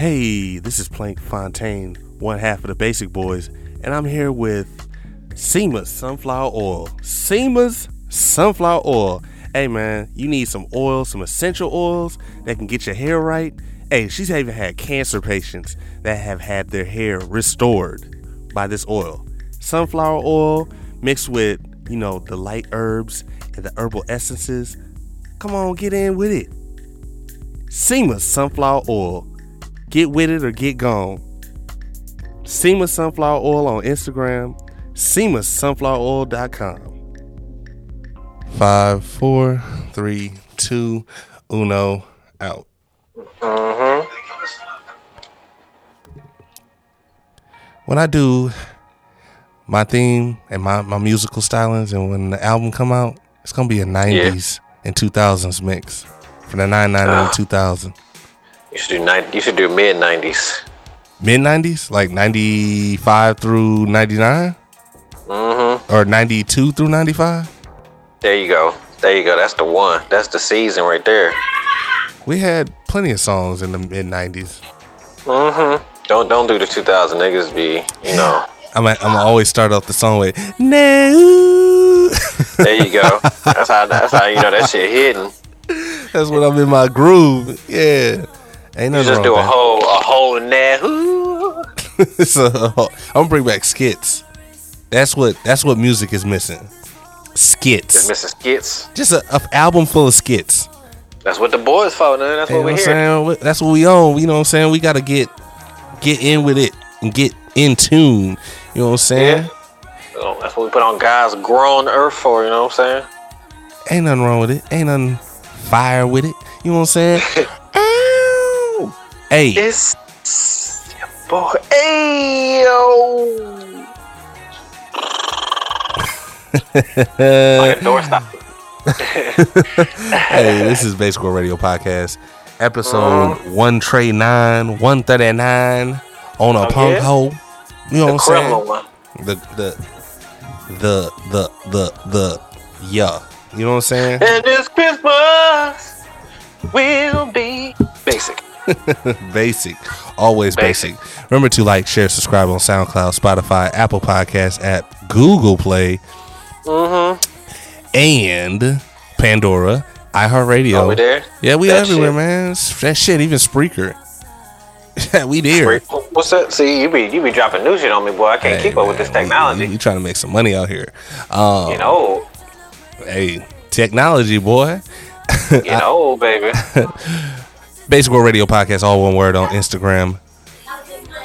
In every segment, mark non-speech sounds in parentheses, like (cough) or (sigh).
Hey, this is Plank Fontaine, one half of the Basic Boys, and I'm here with SEMA's Sunflower Oil. SEMA's Sunflower Oil. Hey man, you need some oil, some essential oils that can get your hair right. Hey, she's even had cancer patients that have had their hair restored by this oil. Sunflower oil mixed with, you know, the light herbs and the herbal essences. Come on, get in with it. SEMA's Sunflower Oil. Get with it or get gone. SEMA Sunflower Oil on Instagram, SEMASunflowerOil.com. Five, four, three, two, uno, out. Mm-hmm. When I do my theme and my, my musical stylings and when the album come out, it's gonna be a 90s and 2000s mix. From the 99 and the 2000. You should do nine. You should do mid nineties. Mid 90s? Like 95 through 99? Mm-hmm. Or 92 through 95? There you go. There you go. That's the one. That's the season right there. We had plenty of songs in the mid 90s. Mm-hmm. Don't don't do the 2000 niggas be you know. I'm I'm gonna always start off the song with no. There you go. (laughs) That's how that's how you know that shit hidden. That's when I'm in my groove. Yeah, ain't You nothing just wrong do a whole a whole in there. Ooh. that. (laughs) so I'm gonna bring back skits. That's what that's what music is missing. Just Skits. missing skits. Just a, a album full of skits. That's what the boys for, man. That's You what what we I'm here. That's what we own. You know what I'm saying? We gotta get get in with it and get in tune. You know what I'm saying? So that's what we put on guys grown earth for. You know what I'm saying? Ain't nothing wrong with it. Ain't nothing fire with it. You know what I'm saying? (laughs) Hey, It's your boy. Ayo. (laughs) like a doorstop. hey, this is Basic Radio Podcast, episode uh-huh. one tray nine, one thirty nine on a Oh, punk yeah? hole. You know The what I'm saying? one. The the the the the the yeah. You know what I'm saying? And this Christmas will be basic. (laughs) basic, always basic. Basic. Remember to like, share, subscribe on SoundCloud, Spotify, Apple Podcasts, app, Google Play, Mm-hmm. and Pandora, iHeartRadio. Are we there? Yeah, we That everywhere, shit. man. That shit, even Spreaker. Yeah, (laughs) we there. What's that? See, you be you be dropping new shit on me, boy. I can't Hey, keep up with this man, we- technology. You, trying to make some money out here? Um, you know, hey, technology, boy. you (laughs) know, baby. Basic World Radio Podcast, all one word on Instagram.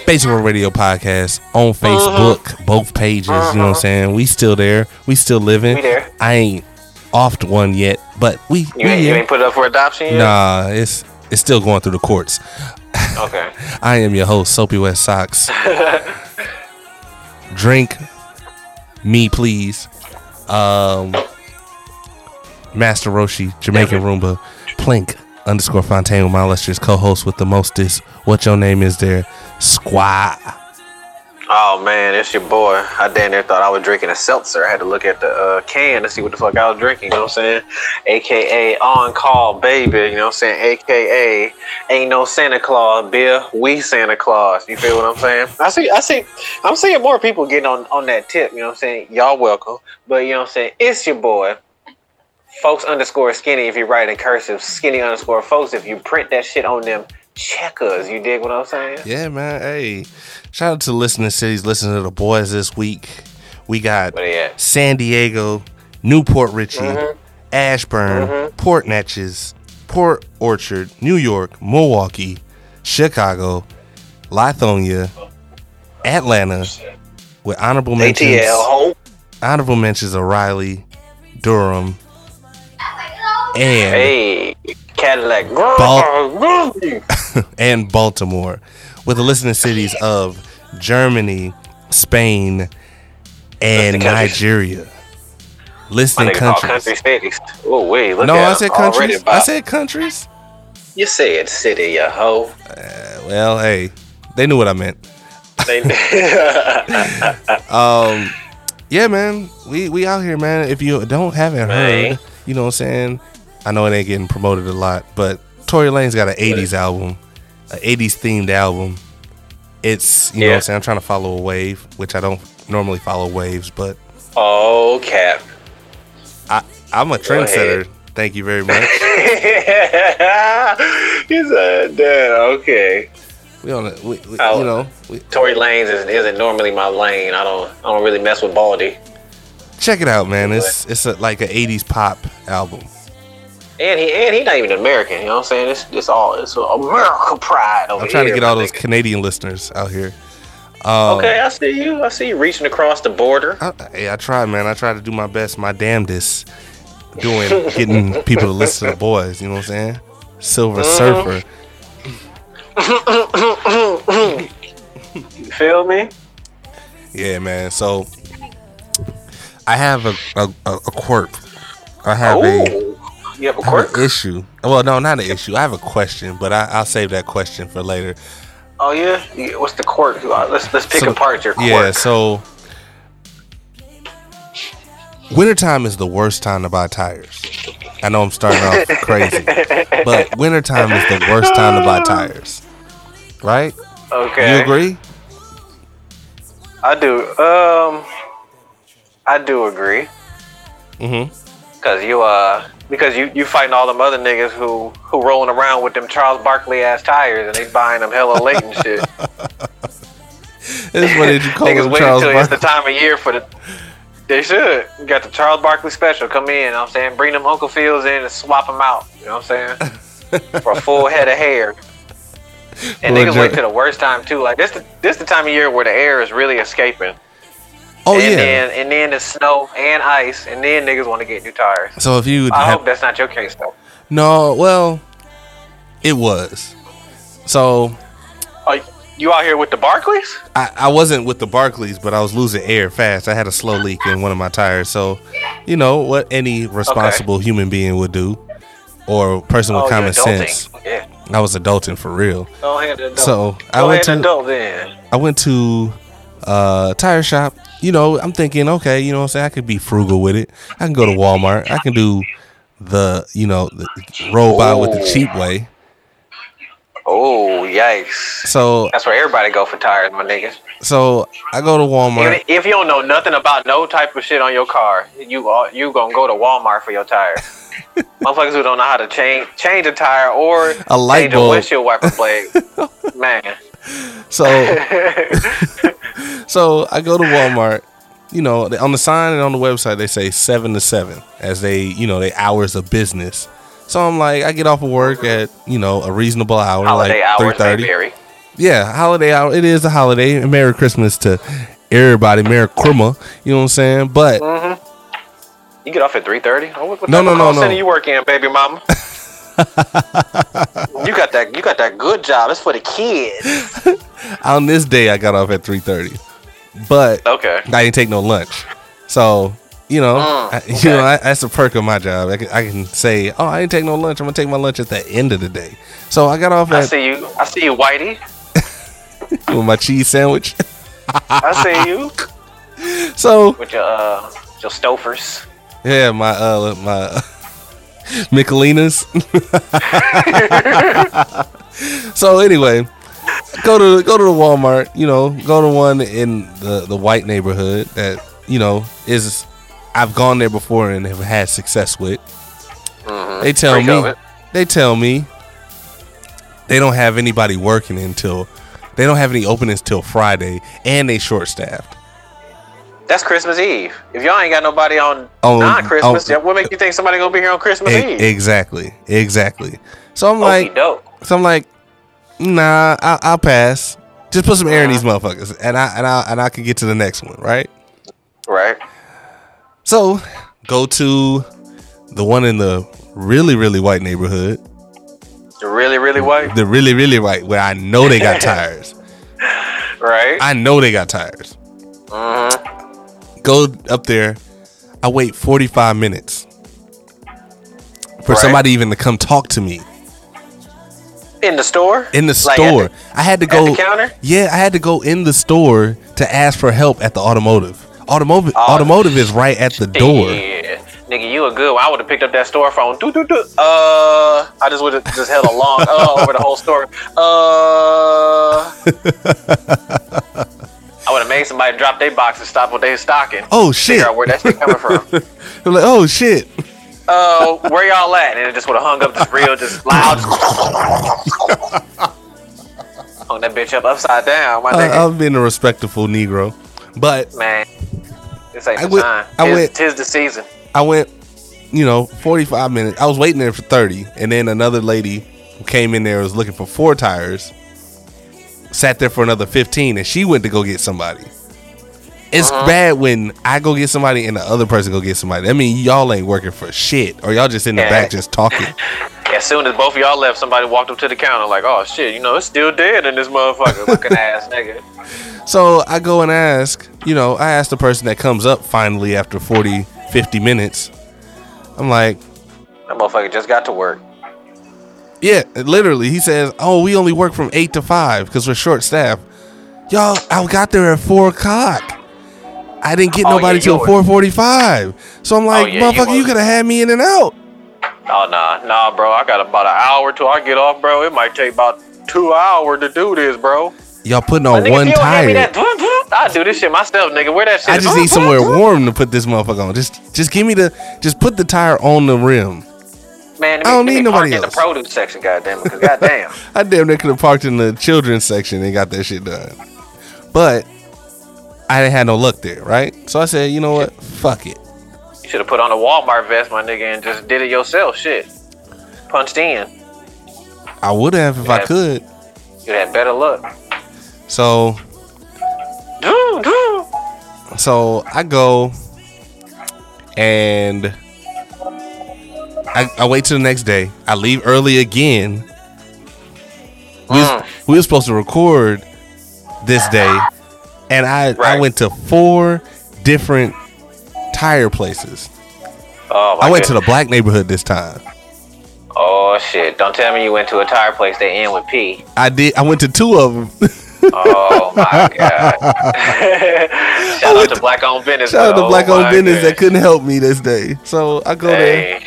Basic World Radio Podcast on Facebook, both pages. You know what I'm saying? We still there. We still living. We there. I ain't off to one yet, but we. You we ain't, you ain't put it up for adoption yet? Nah, it's it's still going through the courts. Okay. (laughs) I am your host, Soapy West Socks. (laughs) Drink me, please. Um, Master Roshi, Jamaican Roomba, Plink underscore Fontaine with my illustrious co-host with the mostest. What your name is there? Squad. Oh man, it's your boy. I damn near thought I was drinking a seltzer. I had to look at the uh, can to see what the fuck I was drinking. You know what I'm saying? AKA on call, baby. You know what I'm saying? AKA ain't no Santa Claus, Bill. We Santa Claus. You feel what I'm saying? I see. I see. I'm seeing more people getting on on that tip. You know what I'm saying? Y'all welcome. But you know what I'm saying? It's your boy. Folks underscore skinny if you write in cursive. Skinny underscore folks if you print that shit on them checkers. You dig what I'm saying? Yeah, man. Hey, shout out to listening cities, listening to the boys this week. We got Where they at? San Diego, New Port Richey, Mm-hmm. Ashburn, Port Neches, Port Orchard, New York, Milwaukee, Chicago, Lithonia, Atlanta, with honorable mentions. ATL. Ho. Honorable mentions of Raleigh, Durham, and Hey, Cadillac. Bal- (laughs) and Baltimore, with the listening cities of Germany, Spain, and Nigeria. Listening countries. country cities. Oh wait, look No, I said countries. I said countries. you said city, you hoe. Well, hey, they knew what I meant. They- (laughs) Um, yeah, man, we we out here, man. If you don't haven't heard, you know what I'm saying. I know it ain't getting promoted a lot, but Tory Lanez got an '80s album. an 80s themed album. It's you know what I'm saying. I'm trying to follow a wave, which I don't normally follow waves, but Oh, cap. I I'm a trendsetter. Thank you very much. He's a dad. Okay. We on it. We, we, Oh. you know, we, Tory Lanez is, isn't normally my lane. I don't. I don't really mess with Baldy. check it out, man. It's it's a, like an 80s pop album. And he and he not even American. You know what I'm saying? It's it's all it's America pride over I'm trying to get all those nigga. Canadian listeners out here. Um, Okay, I see you. I see you reaching across the border. I, hey, I try, man. I try to do my best, my damnedest, doing getting (laughs) people to listen to the boys. You know what I'm saying? Silver Mm-hmm. Surfer. You feel me? Yeah, man. So I have a a, a, a quirk. I have a, Ooh, you have a I have quirk? an issue. Well, no, not an issue. I have a question, but I, I'll save that question for later. Oh yeah. What's the quirk? Uh, Let's let's pick So- apart your quirk. Yeah, so wintertime is the worst time to buy tires. I know I'm starting off (laughs) crazy, but wintertime is the worst time to buy tires. Right? okay. You agree? I do. Um, I do agree. Mm-hmm. Cause you uh because you you fighting all them other niggas who who rolling around with them Charles Barkley ass tires and they buying them hella late and shit. (laughs) This is what did you call niggas him, wait until it's the time of year for the. They should. You got the Charles Barkley special. Come in. You know what I'm saying, bring them Uncle Fields in and swap them out. You know what I'm saying, (laughs) for a full head of hair. And Well, niggas wait to the worst time too. Like this, the, this the time of year where the air is really escaping. Oh and yeah. Then, and then the snow and ice, and then niggas want to get new tires. So if you I have, hope that's not your case though. no, well, it was. So Oh, you out here with the Barkleys? I, I wasn't with the Barkleys, but I was losing air fast. I had a slow leak in one of my tires. So, you know what any responsible human being would do, or person with oh, common sense. Yeah. I was adulting for real. Go ahead adult. So I went ahead to adult then. I went to a tire shop. You know, I'm thinking, okay, you know what I'm saying? I could be frugal with it. I can go to Walmart. I can do the, you know, the roll by with the cheap oh. way. Oh, yikes. So That's where everybody go for tires, my niggas. so I go to Walmart. If, if you don't know nothing about no type of shit on your car, you are you gonna go to Walmart for your tires. (laughs) Motherfuckers who don't know how to change change a tire or A light change bulb. a windshield wiper blade, (laughs) man. So (laughs) so I go to Walmart. You know, on the sign and on the website they say seven to seven as they, you know, they hours of business. So I'm like, I get off of work at you know a reasonable hour, Holiday like three thirty. Yeah, holiday hour. It is a holiday. and Merry Christmas to everybody. Merry Christmas. You know what I'm saying? But mm-hmm. You get off at three thirty. Oh, what, what No, no, no, no. you work in, baby mama? (laughs) you got that. You got that good job. It's for the kids. (laughs) on this day, I got off at three thirty. But Okay. I didn't take no lunch. So you know, Mm, I, you know, I, that's a perk of my job. I can, I can say, oh, I didn't take no lunch. I'm gonna take my lunch at the end of the day. So I got off I see you. I see you, Whitey. (laughs) with my cheese sandwich. I see you (laughs) so with your uh your Stouffer's. yeah, my uh my Michelinas. (laughs) so anyway, go to go to the Walmart. You know, go to one in the the white neighborhood that you know is I've gone there before and have had success with. They tell me they tell me they don't have anybody working until they don't have any openings till Friday, and they short staffed. That's Christmas Eve. If y'all ain't got nobody on Oh, non Christmas, oh. what make you think somebody gonna be here on Christmas E- Eve? exactly, exactly. So I'm Like, like. So I'm like, nah, I, I'll pass. Just put some air in these Uh-huh. motherfuckers, and I and I and I can get to the next one, right? Right. So go to the one in the really really white neighborhood, You're really, really white. the really really white where I know they got (laughs) tires. Right. I know they got tires. Mhm. Go up there. I wait 45 minutes for Right. somebody even to come talk to me In the store. in the Like, store. I had to go. the counter. Yeah, I had to go in the store to ask for help at the automotive. Automotive Oh, automotive is right at the door. Yeah. Nigga, you a good one. I would have picked up that store phone. Doo, doo, doo. Uh, I just would have just held a long uh over the whole story. Uh, I would have made somebody drop their box and stop what they stocking. Oh shit! Figure out where that shit coming from. (laughs) Like, oh shit! Uh, where y'all at? And it just would have hung up this real, just loud. (laughs) hung that bitch up upside down, my nigga. I've been a respectful Negro, but Man, this ain't I the went- time. I tis, went- tis the season. I went, you know, 45 minutes. I was waiting there for 30, and then another lady who came in there was looking for four tires. Sat there for another 15, and she went to go get somebody. It's Uh-huh. bad when I go get somebody and the other person go get somebody. I mean, y'all ain't working for shit, or y'all just in the Yeah. back just talking. (laughs) As soon as both of y'all left, somebody walked up to the counter like, "Oh shit, you know it's still dead in this motherfucker (laughs) looking ass nigga." So I go and ask, you know, I ask the person that comes up finally after 40, 50 minutes. I'm like, That motherfucker just got to work. Yeah, literally. He says, oh, we only work from 8 to 5 because we're short staffed. Y'all, I got there at 4 o'clock. I didn't get Oh, nobody yeah, till 445. So I'm oh, like, yeah, motherfucker, you, could have had me in and out. Oh nah, nah, bro. I got about an hour till I get off, bro. It might take about two hours to do this, bro. Y'all putting on nigga, one if you don't hand me tire. that, (laughs) I do this shit myself, nigga. Where that shit? I just need (laughs) somewhere warm to put this motherfucker on. Just just give me the just put the tire on the rim. Man, me, I don't need nobody in the else. produce section, goddamn. Because (laughs) goddamn, I damn near could have parked in the children's section and got that shit done. But I didn't have no luck there, right? So I said, you know what? Fuck it. you should have put on a Walmart vest, my nigga, and just did it yourself. Shit, punched in. I would have if I Yeah. could. You had better luck. So so I go and I, I wait till the next day. I leave early again. We was, Mm. we were supposed to record this day, and I I went to four different tire places. Oh my I went to the black neighborhood this time. Oh shit! Don't tell me you went to a tire place that end with P. I did. I went to two of them. Oh my god! (laughs) Shout out to to- Black Owned Business. Shout out to black Oh owned business that couldn't help me this day. So I go there.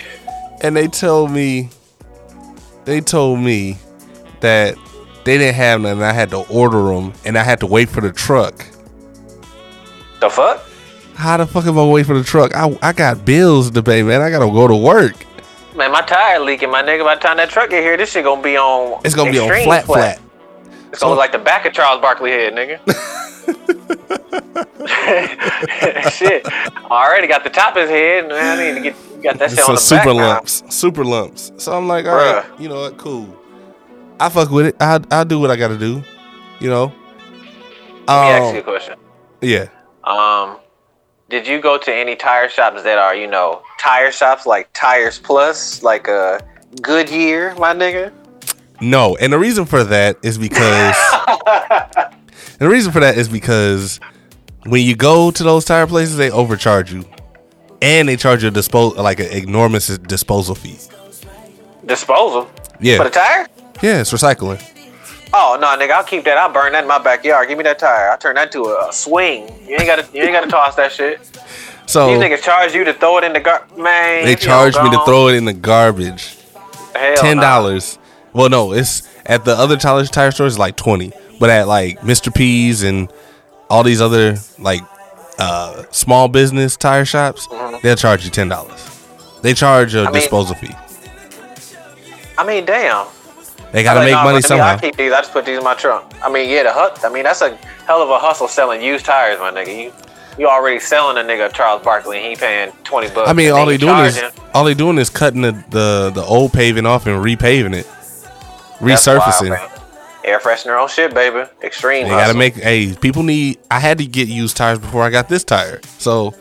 And they told me they told me that they didn't have none and I had to order them and I had to wait for the truck. the fuck? How the fuck am I wait for the truck? I, I got bills to pay, man. I gotta go to work. Man, my tire leaking, my nigga. By the time that truck get here, this shit gonna be on. It's gonna be on extreme flat flat. It's gonna look like the back of Charles Barkley head, nigga. (laughs) (laughs) shit, I already got the top of his head. Man, I need to get got that shit Some on the super back now. lumps. Super lumps. So I'm like, all right, you know what, cool. I fuck with it. I I'll do what I gotta do. You know? Let me ask you a Um, question. yeah. Um, did you go to any tire shops that are, you know, tire shops like Tires Plus, like uh, Goodyear, my nigga? No, and the reason for that is because (laughs) the reason for that is because when you go to those tire places, they overcharge you, and they charge you a dispose like an enormous disposal fee. Disposal Yeah. for the tire? yeah, it's recycling. Oh no, nigga, I'll keep that. I'll burn that in my backyard. Give me that tire. I'll turn that to a, a swing. You ain't gotta, you ain't gotta toss that shit. So these niggas charge you to throw it in the gar. Man, they charge me to throw it in the garbage. Hell Ten nah. dollars. Well, no, it's at the other tire tire stores it's like twenty, but at like Mr. P's and all these other like uh, small business tire shops, they'll charge you ten dollars. They charge a Mm-hmm. Mean- disposal fee. I mean, damn. They gotta like, make money somehow. I keep these. I just put these in my trunk. I mean, yeah, the hut. I mean, that's a hell of a hustle selling used tires, my nigga. You you already selling a nigga Charles Barkley, and he paying twenty bucks. I mean, all they doing is him. all they doing is cutting the, the the old paving off and repaving it, wild, resurfacing. man. Air freshener on shit, baby. Extreme. They gotta make. Hey, people need. I had to get used tires before I got this tire, so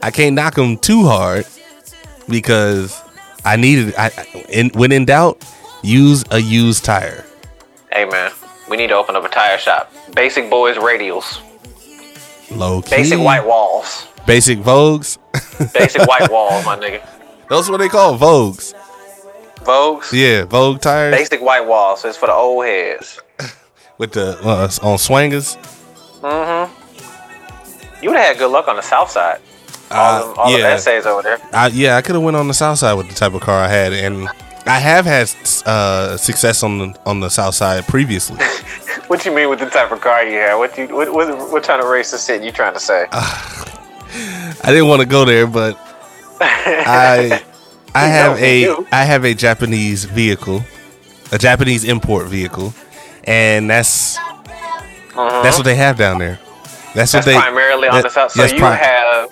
I can't knock them too hard because I needed. I in, when in doubt, use a used tire. Hey man, we need to open up a tire shop. Basic boys radials. Low key. Basic white walls. Basic Vogues. Basic white (laughs) walls, my nigga. Those what they call Vogues. Vogues. Yeah, Vogue tires Basic white walls. So it's for the old heads. (laughs) with the uh, on swangers. Mm-hmm. You would have had good luck on the south side. all, Uh, them, all yeah. essays over there. I, yeah, I could have went on the south side with the type of car I had, and I have had uh, success on the on the south side previously. (laughs) What you mean with the type of car you have? What you what what, what kind of racist shit you trying to say? (sighs) I didn't want to go there, but (laughs) I I have know a you do. I have a Japanese vehicle, a Japanese import vehicle, and that's that's what they have down there. That's, Uh-huh. That's what they primarily on the south. So yes, you pri- have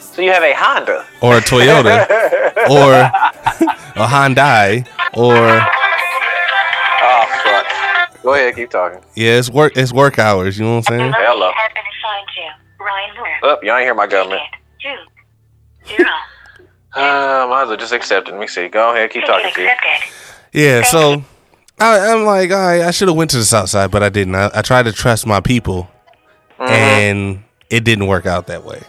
so you have a Honda. or a Toyota (laughs) or a Hyundai or Oh fuck. Go ahead, keep talking. yeah, it's work it's work hours. You know what I'm saying? Hello. has been assigned to Ryan Moore. Up, you ain't hear my government. Ticket two zero. Uh, might as well just accept it. Let me see. Go ahead, keep talking to you. accepted. Yeah, so I, I'm like, all right, I should have went to the south side, but I didn't. I, I tried to trust my people, Mm-hmm. and it didn't work out that way.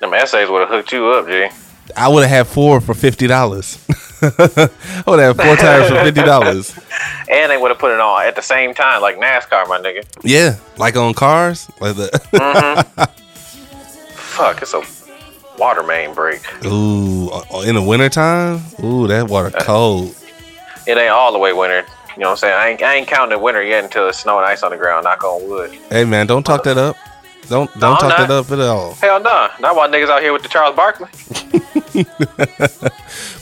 Them essays would have hooked you up, G. I would have had four for fifty dollars. (laughs) I would have four tires for fifty dollars. (laughs) And they would have put it on at the same time, like NASCAR, my nigga. Yeah, like on cars, like the (laughs) Fuck, it's a water main break. ooh uh, in the wintertime. Ooh, that water cold. It ain't all the way winter. You know what I'm saying? I ain't, I ain't counting the winter yet until it's snow and ice on the ground. Knock on wood. Hey man, don't talk that up. Don't don't I'm talk that up at all. Hell no. Not why niggas out here with the Charles Barkley. (laughs)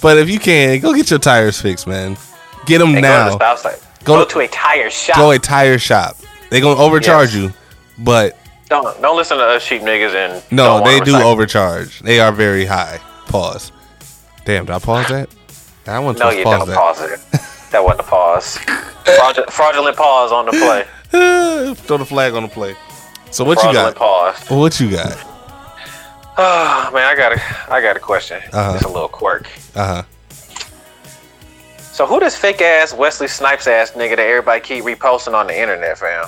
But if you can, go get your tires fixed, man. Get them Hey, go to now. the. Go Go, to- to a tire shop. Go a tire shop. They gonna overcharge Yes. you, but don't don't listen to us cheap niggas and no, they do recycle. overcharge. They are very high. Pause. Damn, did I pause that? I want to No, you pause don't that. pause it. That wasn't a pause. Fraudulent, fraudulent pause on the play. (laughs) Throw the flag on the play. So what you fraudulent got? pause. What you got? Oh (sighs) man, I got a I got a question. Uh-huh. It's a little quirk. Uh huh. So who this fake ass Wesley Snipes ass nigga that everybody keep reposting on the internet, fam?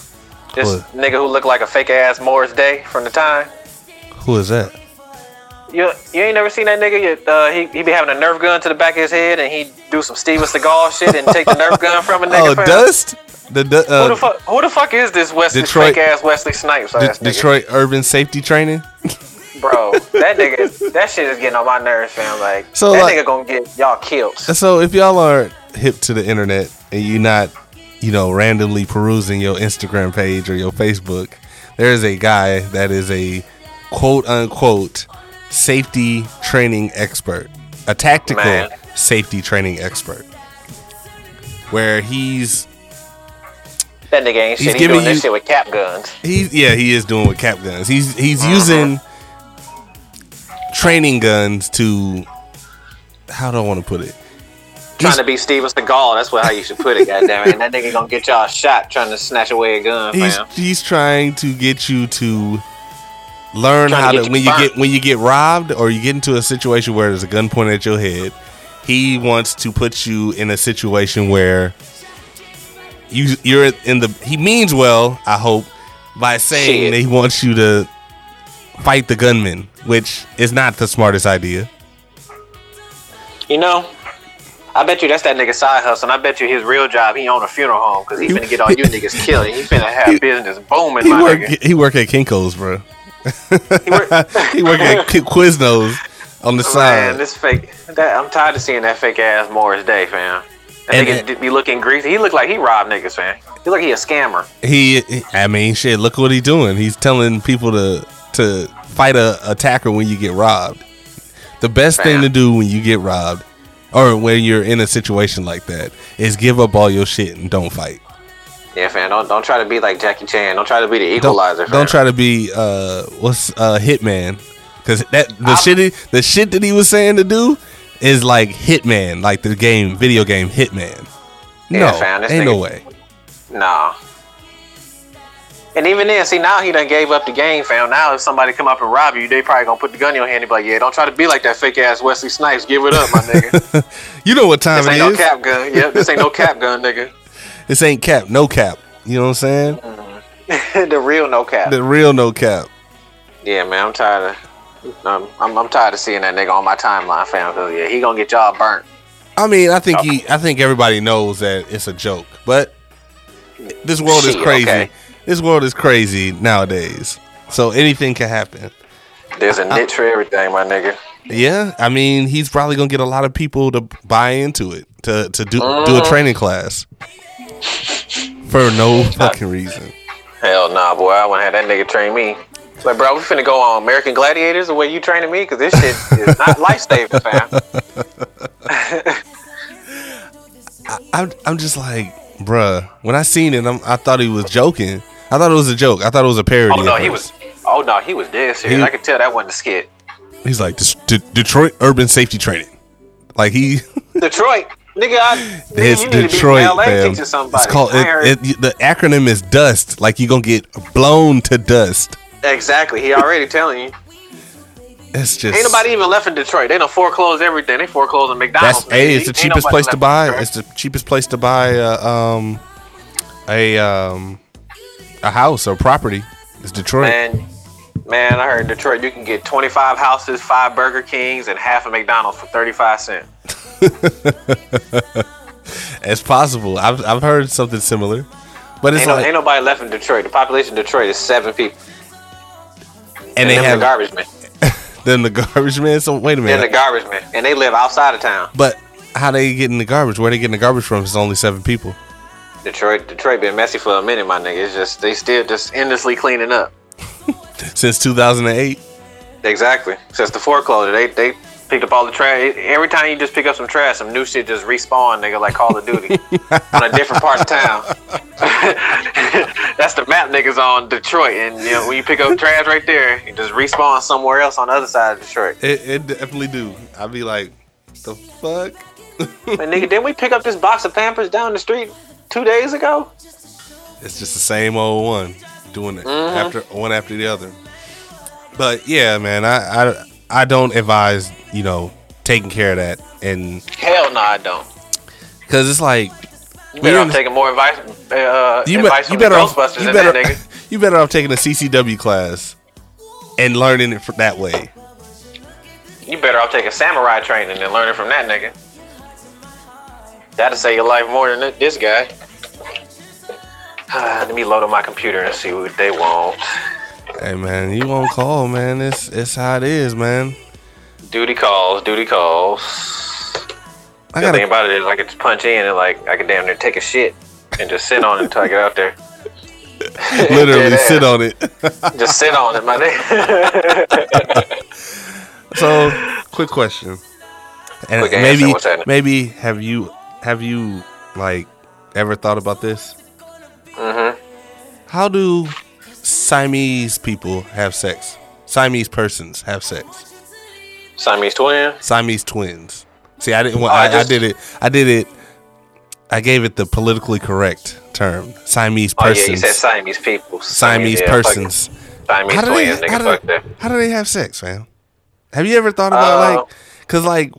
This What? nigga who looked like a fake ass Morris Day from the time. Who is that? You you ain't never seen that nigga? You, Uh, he he be having a Nerf gun to the back of his head and he do some Steven Seagal shit and take the Nerf gun from a (laughs) nigga. Oh, fam. Dust. The du- Who the uh, fuck? Who the fuck is this Wesley Detroit- fake ass Wesley Snipes nigga? Detroit Urban Safety Training. bro. That (laughs) nigga, that shit is getting on my nerves, fam. Like So, that like- nigga gonna get y'all killed. So if y'all aren't hip to the internet and you not, you know, randomly perusing your Instagram page or your Facebook, there is a guy that is a quote unquote safety training expert, a tactical Man. safety training expert, where he's That nigga ain't He's shit. Giving doing this you- shit with cap guns. he's yeah he is doing with cap guns. He's he's Uh-huh. using training guns to how do I want to put it? Trying to be Steven Seagal. That's what how you should put it, (laughs) goddamn it. And that nigga gonna get y'all shot trying to snatch away a gun, he's fam. he's trying to get you to learn Trying to how to, when you burnt. get when you get robbed or you get into a situation where there's a gun pointed at your head he wants to put you in a situation where you you're in the he means well i hope by saying Shit. that he wants you to fight the gunman which is not the smartest idea You know, I bet you that's that nigga side hustle. And I bet you his real job, he own a funeral home because he He- finna get all (laughs) you niggas killed and he finna have business booming, he my work nigga. he work at kinko's bro He work- (laughs) he work at quiznos on the Man, side this fake. That, I'm tired of seeing that fake ass Morris Day, fam. That And- nigga d- be looking greasy. He look like he robbed niggas, fam. He look like he a scammer. He, I mean, shit. Look what he doing. He's telling people to to fight a attacker when you get robbed. The best thing to do when you get robbed, or when you're in a situation like that, is give up all your shit and don't fight. Yeah, fam. Don't don't try to be like Jackie Chan. Don't try to be the Don't, equalizer. don't try to be uh what's uh hitman, because that the I'm- shit he, the shit that he was saying to do is like hitman, like the game video game hitman. Yeah, No, fam, ain't no way. Nah. And even then, see now he done gave up the game, fam. Now if somebody come up and rob you, they probably gonna put the gun in your hand and be like, "Yeah, don't try to be like that fake ass Wesley Snipes. Give it up, my nigga. (laughs) You know what time this it ain't no is? cap gun. Yep, this ain't no cap gun, nigga. (laughs) This ain't cap, no cap. You know what I'm saying? (laughs) the real no cap. The real no cap. Yeah, man, I'm tired of. Um, I'm, I'm tired of seeing that nigga on my timeline, fam. Cause yeah, he gonna get y'all burnt. I mean, I think he, I think everybody knows that it's a joke, but this world is crazy. okay. This world is crazy nowadays. So anything can happen. There's a niche for everything, my nigga. Yeah, I mean, he's probably gonna get a lot of people to buy into it to to do do Mm. a training class for no (laughs) fucking reason. Hell nah, boy. I want to have that nigga train me. Like, bro, we finna go on American Gladiators the way you training me? Because this shit is not (laughs) life saving, fam. (laughs) I'm I'm just like, bruh. When I seen it, I'm, I thought he was joking. I thought it was a joke. I thought it was a parody. Oh, no, he was. Oh, no, he was dead serious. He- I could tell that wasn't a skit. He's like "Des- De- Detroit Urban Safety Training. Like he, (laughs) Detroit. Nigga, I, it's need Detroit, to be in LA fam. It's called it, it, The acronym is DUST. Like you gonna get blown to dust. exactly. He already telling you. It's just Ain't nobody even left in Detroit. They don't foreclose everything. They foreclosing McDonald's. That's hey, it's the cheapest place to buy. It's the cheapest place to buy uh, um a um a house or property. It's Detroit. Man, man, I heard in Detroit you can get 25 houses, five Burger Kings, and half a McDonald's for 35 cents. (laughs) It's possible. I've I've heard something similar, but it's Ain't, no, like ain't nobody left in Detroit. The population of Detroit is seven people. and they have the garbage men. Then the garbage man. So wait a Then the garbage man, and they live outside of town. but how they getting the garbage? Where they getting the garbage from? It's only seven people. Detroit, Detroit been messy for a minute, my nigga. It's just they still just endlessly cleaning up. (laughs) Since 2008, Exactly. Since the foreclosure, they they picked up all the trash. Every time you just pick up some trash, some new shit just respawn, nigga, like Call of Duty (laughs) on a different part of town. (laughs) That's the map niggas on Detroit, and you know when you pick up trash right there, you just respawn somewhere else on the other side of Detroit. it, it definitely do. I'd be like, the fuck. Man, nigga, didn't we pick up this box of Pampers down the street two days ago? It's just the same old one doing it Mm-hmm. after one after the other. But yeah, man, I, I I don't advise you know taking care of that and Hell no, I don't. because it's like You better off taking more advice. Uh, you, advice be, you from better the off Ghostbusters you than better that nigga. (laughs) you better off taking a CCW class and learning it for that way. You better off taking samurai training and learning from that nigga. That'll save your life more than this guy. (sighs) Let me load up my computer and see what they want. Hey man, you won't call, man. It's it's how it is, man. Duty calls, duty calls. I The thing gotta about it is I could just punch in and like I could damn near take a shit and just sit on it until I get out there. (laughs) literally sit on it. (laughs) Just sit on it, my nigga. (laughs) So, quick question. And Quick maybe maybe have you have you like ever thought about this? Mhm. How do Siamese people have sex? Siamese persons have sex. Siamese twin. Siamese twins. See, I didn't. Oh, I, I I did it. I did it. I gave it the politically correct term. Siamese Oh yeah, you persons. said Siamese people. Siamese yeah, persons. Siamese How do, they, twins, how, do they, how do they have sex, man? Have you ever thought about Uh, like, cause like,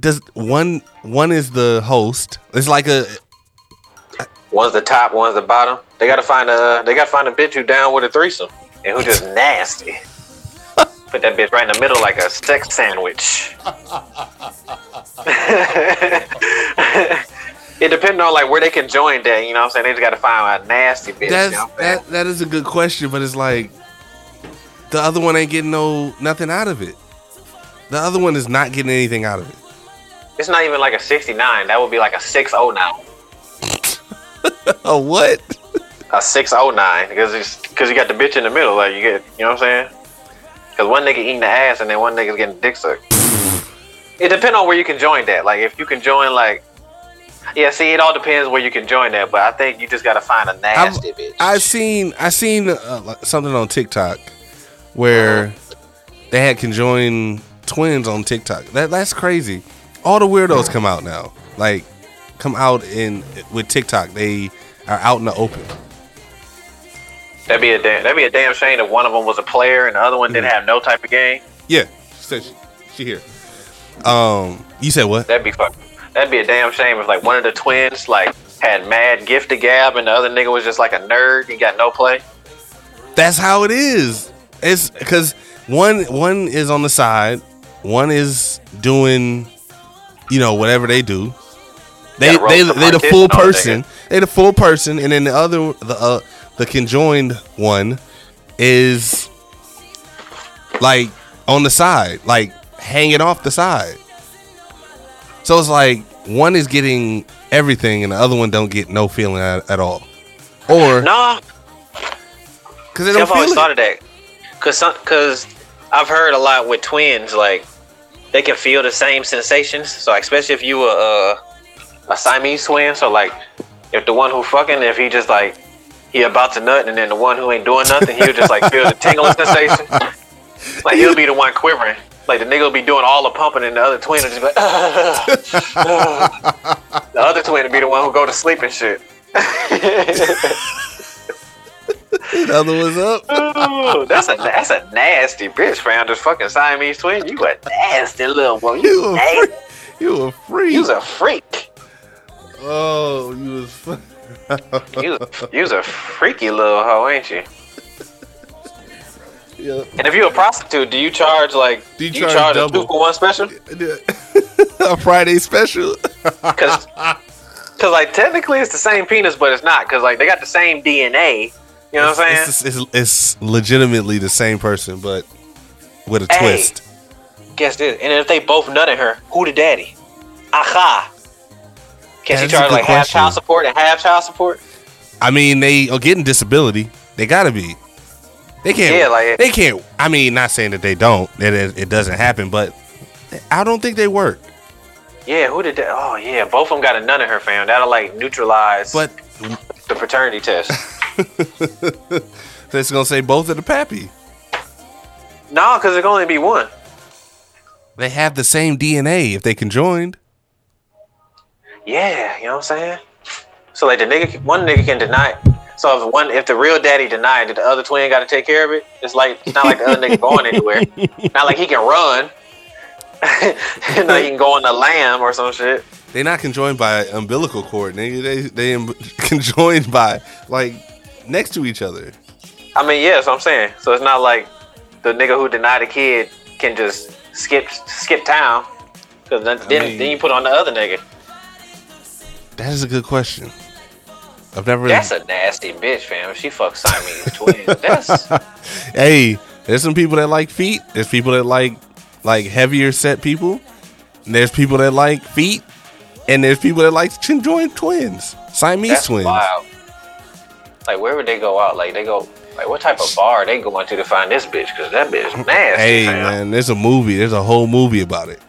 does one one is the host? It's like a One's the top, one's the bottom. They gotta find a they gotta find a bitch who down with a threesome and who just (laughs) nasty. Put that bitch right in the middle like a sex sandwich. (laughs) it depends on like where they can join that, you know what I'm saying? They just gotta find a nasty bitch. that's you know what I'm saying? that that is a good question, but it's like the other one ain't getting no nothing out of it. The other one is not getting anything out of it. It's not even like a 69. That would be like a 609. (laughs) Oh what? A 609 because it's because you got the bitch in the middle. Like you get, you know what I'm saying? Because one nigga eating the ass and then one nigga's getting dick sucked. it depends on where you can join that. Like if you can join like, yeah. See, it all depends where you can join that. But I think you just gotta find a nasty bitch. I seen I seen uh, something on TikTok where they had conjoined twins on TikTok. That that's crazy. All the weirdos come out now. Like come out in with TikTok. They are out in the open. that'd be a damn. That'd be a damn shame if one of them was a player and the other one didn't have no type of game. Yeah, she said she, she here. Um, you said what? That'd be fuck. That'd be a damn shame if like one of the twins like had mad gift to gab and the other nigga was just like a nerd. He got no play. That's how it is. It's because one one is on the side, one is doing, you know, whatever they do. They they they the full person. They the full person, and then the other the uh, the conjoined one is like on the side, like hanging off the side. So it's like one is getting everything and the other one don't get no feeling at, at all. Or Nah, because they See, don't I've feel always it. thought of that, cause cause I've heard a lot with twins, like they can feel the same sensations. So like, especially if you were a, a Siamese twin, so like if the one who fucking, if he just like he about to nut, and then the one who ain't doing nothing, he'll just like feel the tingling sensation. Like he'll be the one quivering. Like the nigga will be doing all the pumping, and the other twin will just be like, the other twin will be the one who go to sleep and shit. (laughs) The other one's up. Ooh, that's a that's a nasty bitch, fam. This fucking Siamese twin. You a nasty little boy. You You a nasty. freak. You a freak. You's a freak. Oh, you was. fu- You you's a freaky little hoe, ain't you? (laughs) yeah. And if you're a prostitute, do you charge like Do you do charge you charge a double? two for one special? (laughs) a Friday special. (laughs) Because cause like technically it's the same penis, but it's not. Cause like they got the same DNA. You know what I'm saying? It's, it's, it's legitimately the same person, but with a Hey. twist. Guess this. And if they both nutted her, who the daddy? Aha. Can she charge like half child support and half child support? I mean, they are getting disability. They gotta be. They can't. Yeah, like- they can't. I mean, not saying that they don't. That it, it doesn't happen, but I don't think they work. Yeah, who did that? Oh yeah, both of them got a nut in her fam. That'll like neutralize But the paternity test. (laughs) that's gonna say both of the pappy. no, because it can only be one. They have the same DNA if they conjoined. Yeah, you know what I'm saying? So like the nigga, one nigga can deny. it. So if one, if the real daddy denied it, the other twin got to take care of it. It's like it's not like the other nigga going anywhere. (laughs) Not like he can run. (laughs) no, he can go on the lamb or some shit. They're not conjoined by umbilical cord, nigga. They they am- (laughs) conjoined by like next to each other. I mean, yeah, that's what I'm saying. So it's not like the nigga who denied the kid can just skip skip town. Because then, then, mean- then you put on the other nigga. That is a good question. I've never. That's a nasty bitch, fam. If she fucks Siamese (laughs) twins, that's (laughs) hey, there's some people that like feet. There's people that like like heavier set people. There's people that like feet, and there's people that like conjoined twins, Siamese that's twins. wild. Like where would they go out? Like they go like what type of bar they going to to find this bitch? Because that bitch nasty. Hey fam. man, there's a movie. There's a whole movie about it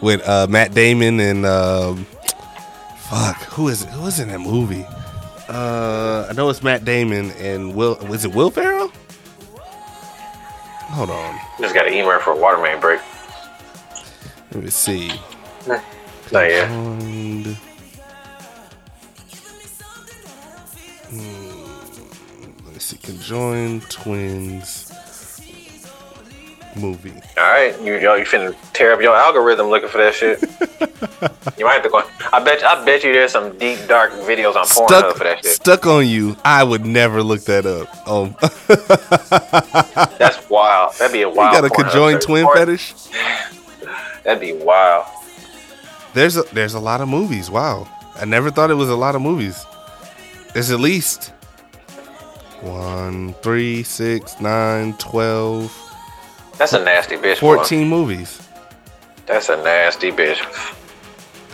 with uh, Matt Damon and um, fuck, who is it? Who is in that movie? Uh, I know it's Matt Damon and Will. Was it Will Ferrell? Hold on, Just got an email for a water main break. let me see. Oh yeah. Conjoined- Hmm, let me see. Conjoined twins movie. All right, you yo, you finna tear up your algorithm looking for that shit. (laughs) you might have to go. I bet. I bet you there's some deep dark videos on Pornhub Stuck, for that shit. stuck on you. I would never look that up. Um, (laughs) That's wild. That'd be a wild. you got a conjoined twin Porn- fetish? (sighs) That'd be wild. There's a, there's a lot of movies. Wow, I never thought it was a lot of movies. There's at least one, three, six, nine, twelve, That's a nasty bitch. fourteen movies. That's a nasty bitch.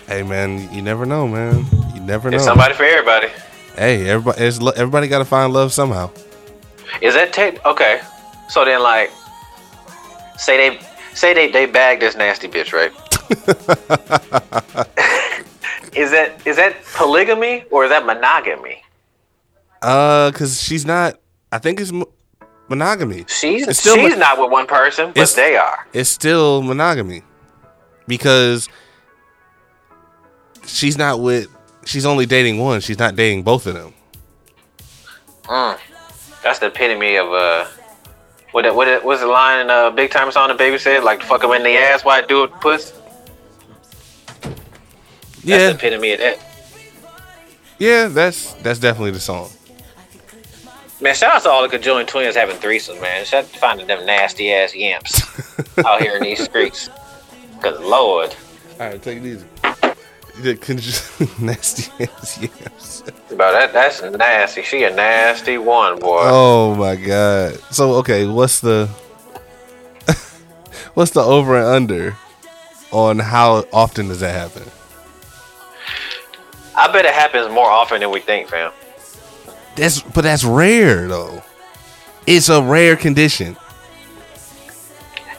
Hey man, you never know, man. You never know. It's somebody for everybody. Hey, everybody, everybody got to find love somehow. Is that tech? Okay. So then, like, say they say they they bag this nasty bitch, right? (laughs) is that is that polygamy or is that monogamy? Uh, cause she's not. I think it's monogamy. She's It's still she's mon- not with one person, but they are. It's still monogamy because she's not with. She's only dating one. She's not dating both of them. Mm. That's the epitome of uh. What that, what it, what's the line in uh, Big Time Song the baby said? Like fuck him in the ass, why do it, puss? That's Yeah, the epitome of that. yeah. That's that's definitely the song. Man, shout out to all the conjoined twins having threesomes, man. Shout out to finding them nasty ass yamps (laughs) out here in these streets. Cause Lord, All right, take it easy. The con- (laughs) nasty ass yes. bro, that that's nasty. She a nasty one, boy. Oh my god. So okay, what's the (laughs) what's the over and under on how often does that happen? I bet it happens more often than we think, fam. That's but that's rare though. It's a rare condition.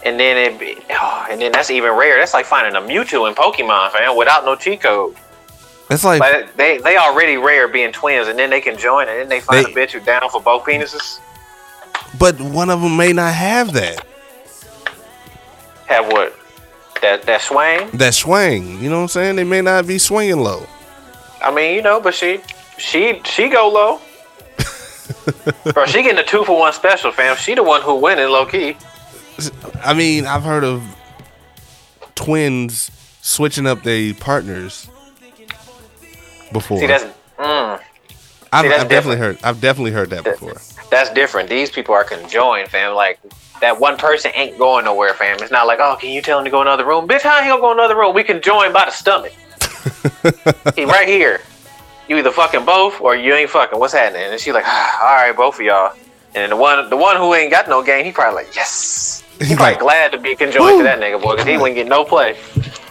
And then it, be, oh, and then that's even rare. That's like finding a Mewtwo in Pokemon, fam, without no cheat code. It's like Like they they already rare being twins, and then they can join, and then they find They- a bitch who down for both penises. but one of them may not have that. Have what? That that swing. That swing. You know what I'm saying? They may not be swinging low. I mean, you know, but she she she go low. Bro, she getting a two for one special, fam. She the one who winning low key. I mean, I've heard of twins switching up their partners before. See, that's mm, I've, see, that's I've definitely heard. I've definitely heard that before. that's different. These people are conjoined, fam. Like that one person ain't going nowhere, fam. It's not like, oh, can you tell him to go in another room? Bitch, how he gonna go in another room? We can join by the stomach. (laughs) he right here. You either fucking both or you ain't fucking. What's happening? And she's like, ah, (sighs) all right, both of y'all. And the one, the one who ain't got no game, he probably like, yes. He He's probably like, glad to be conjoined to that nigga boy, because he wouldn't get no play.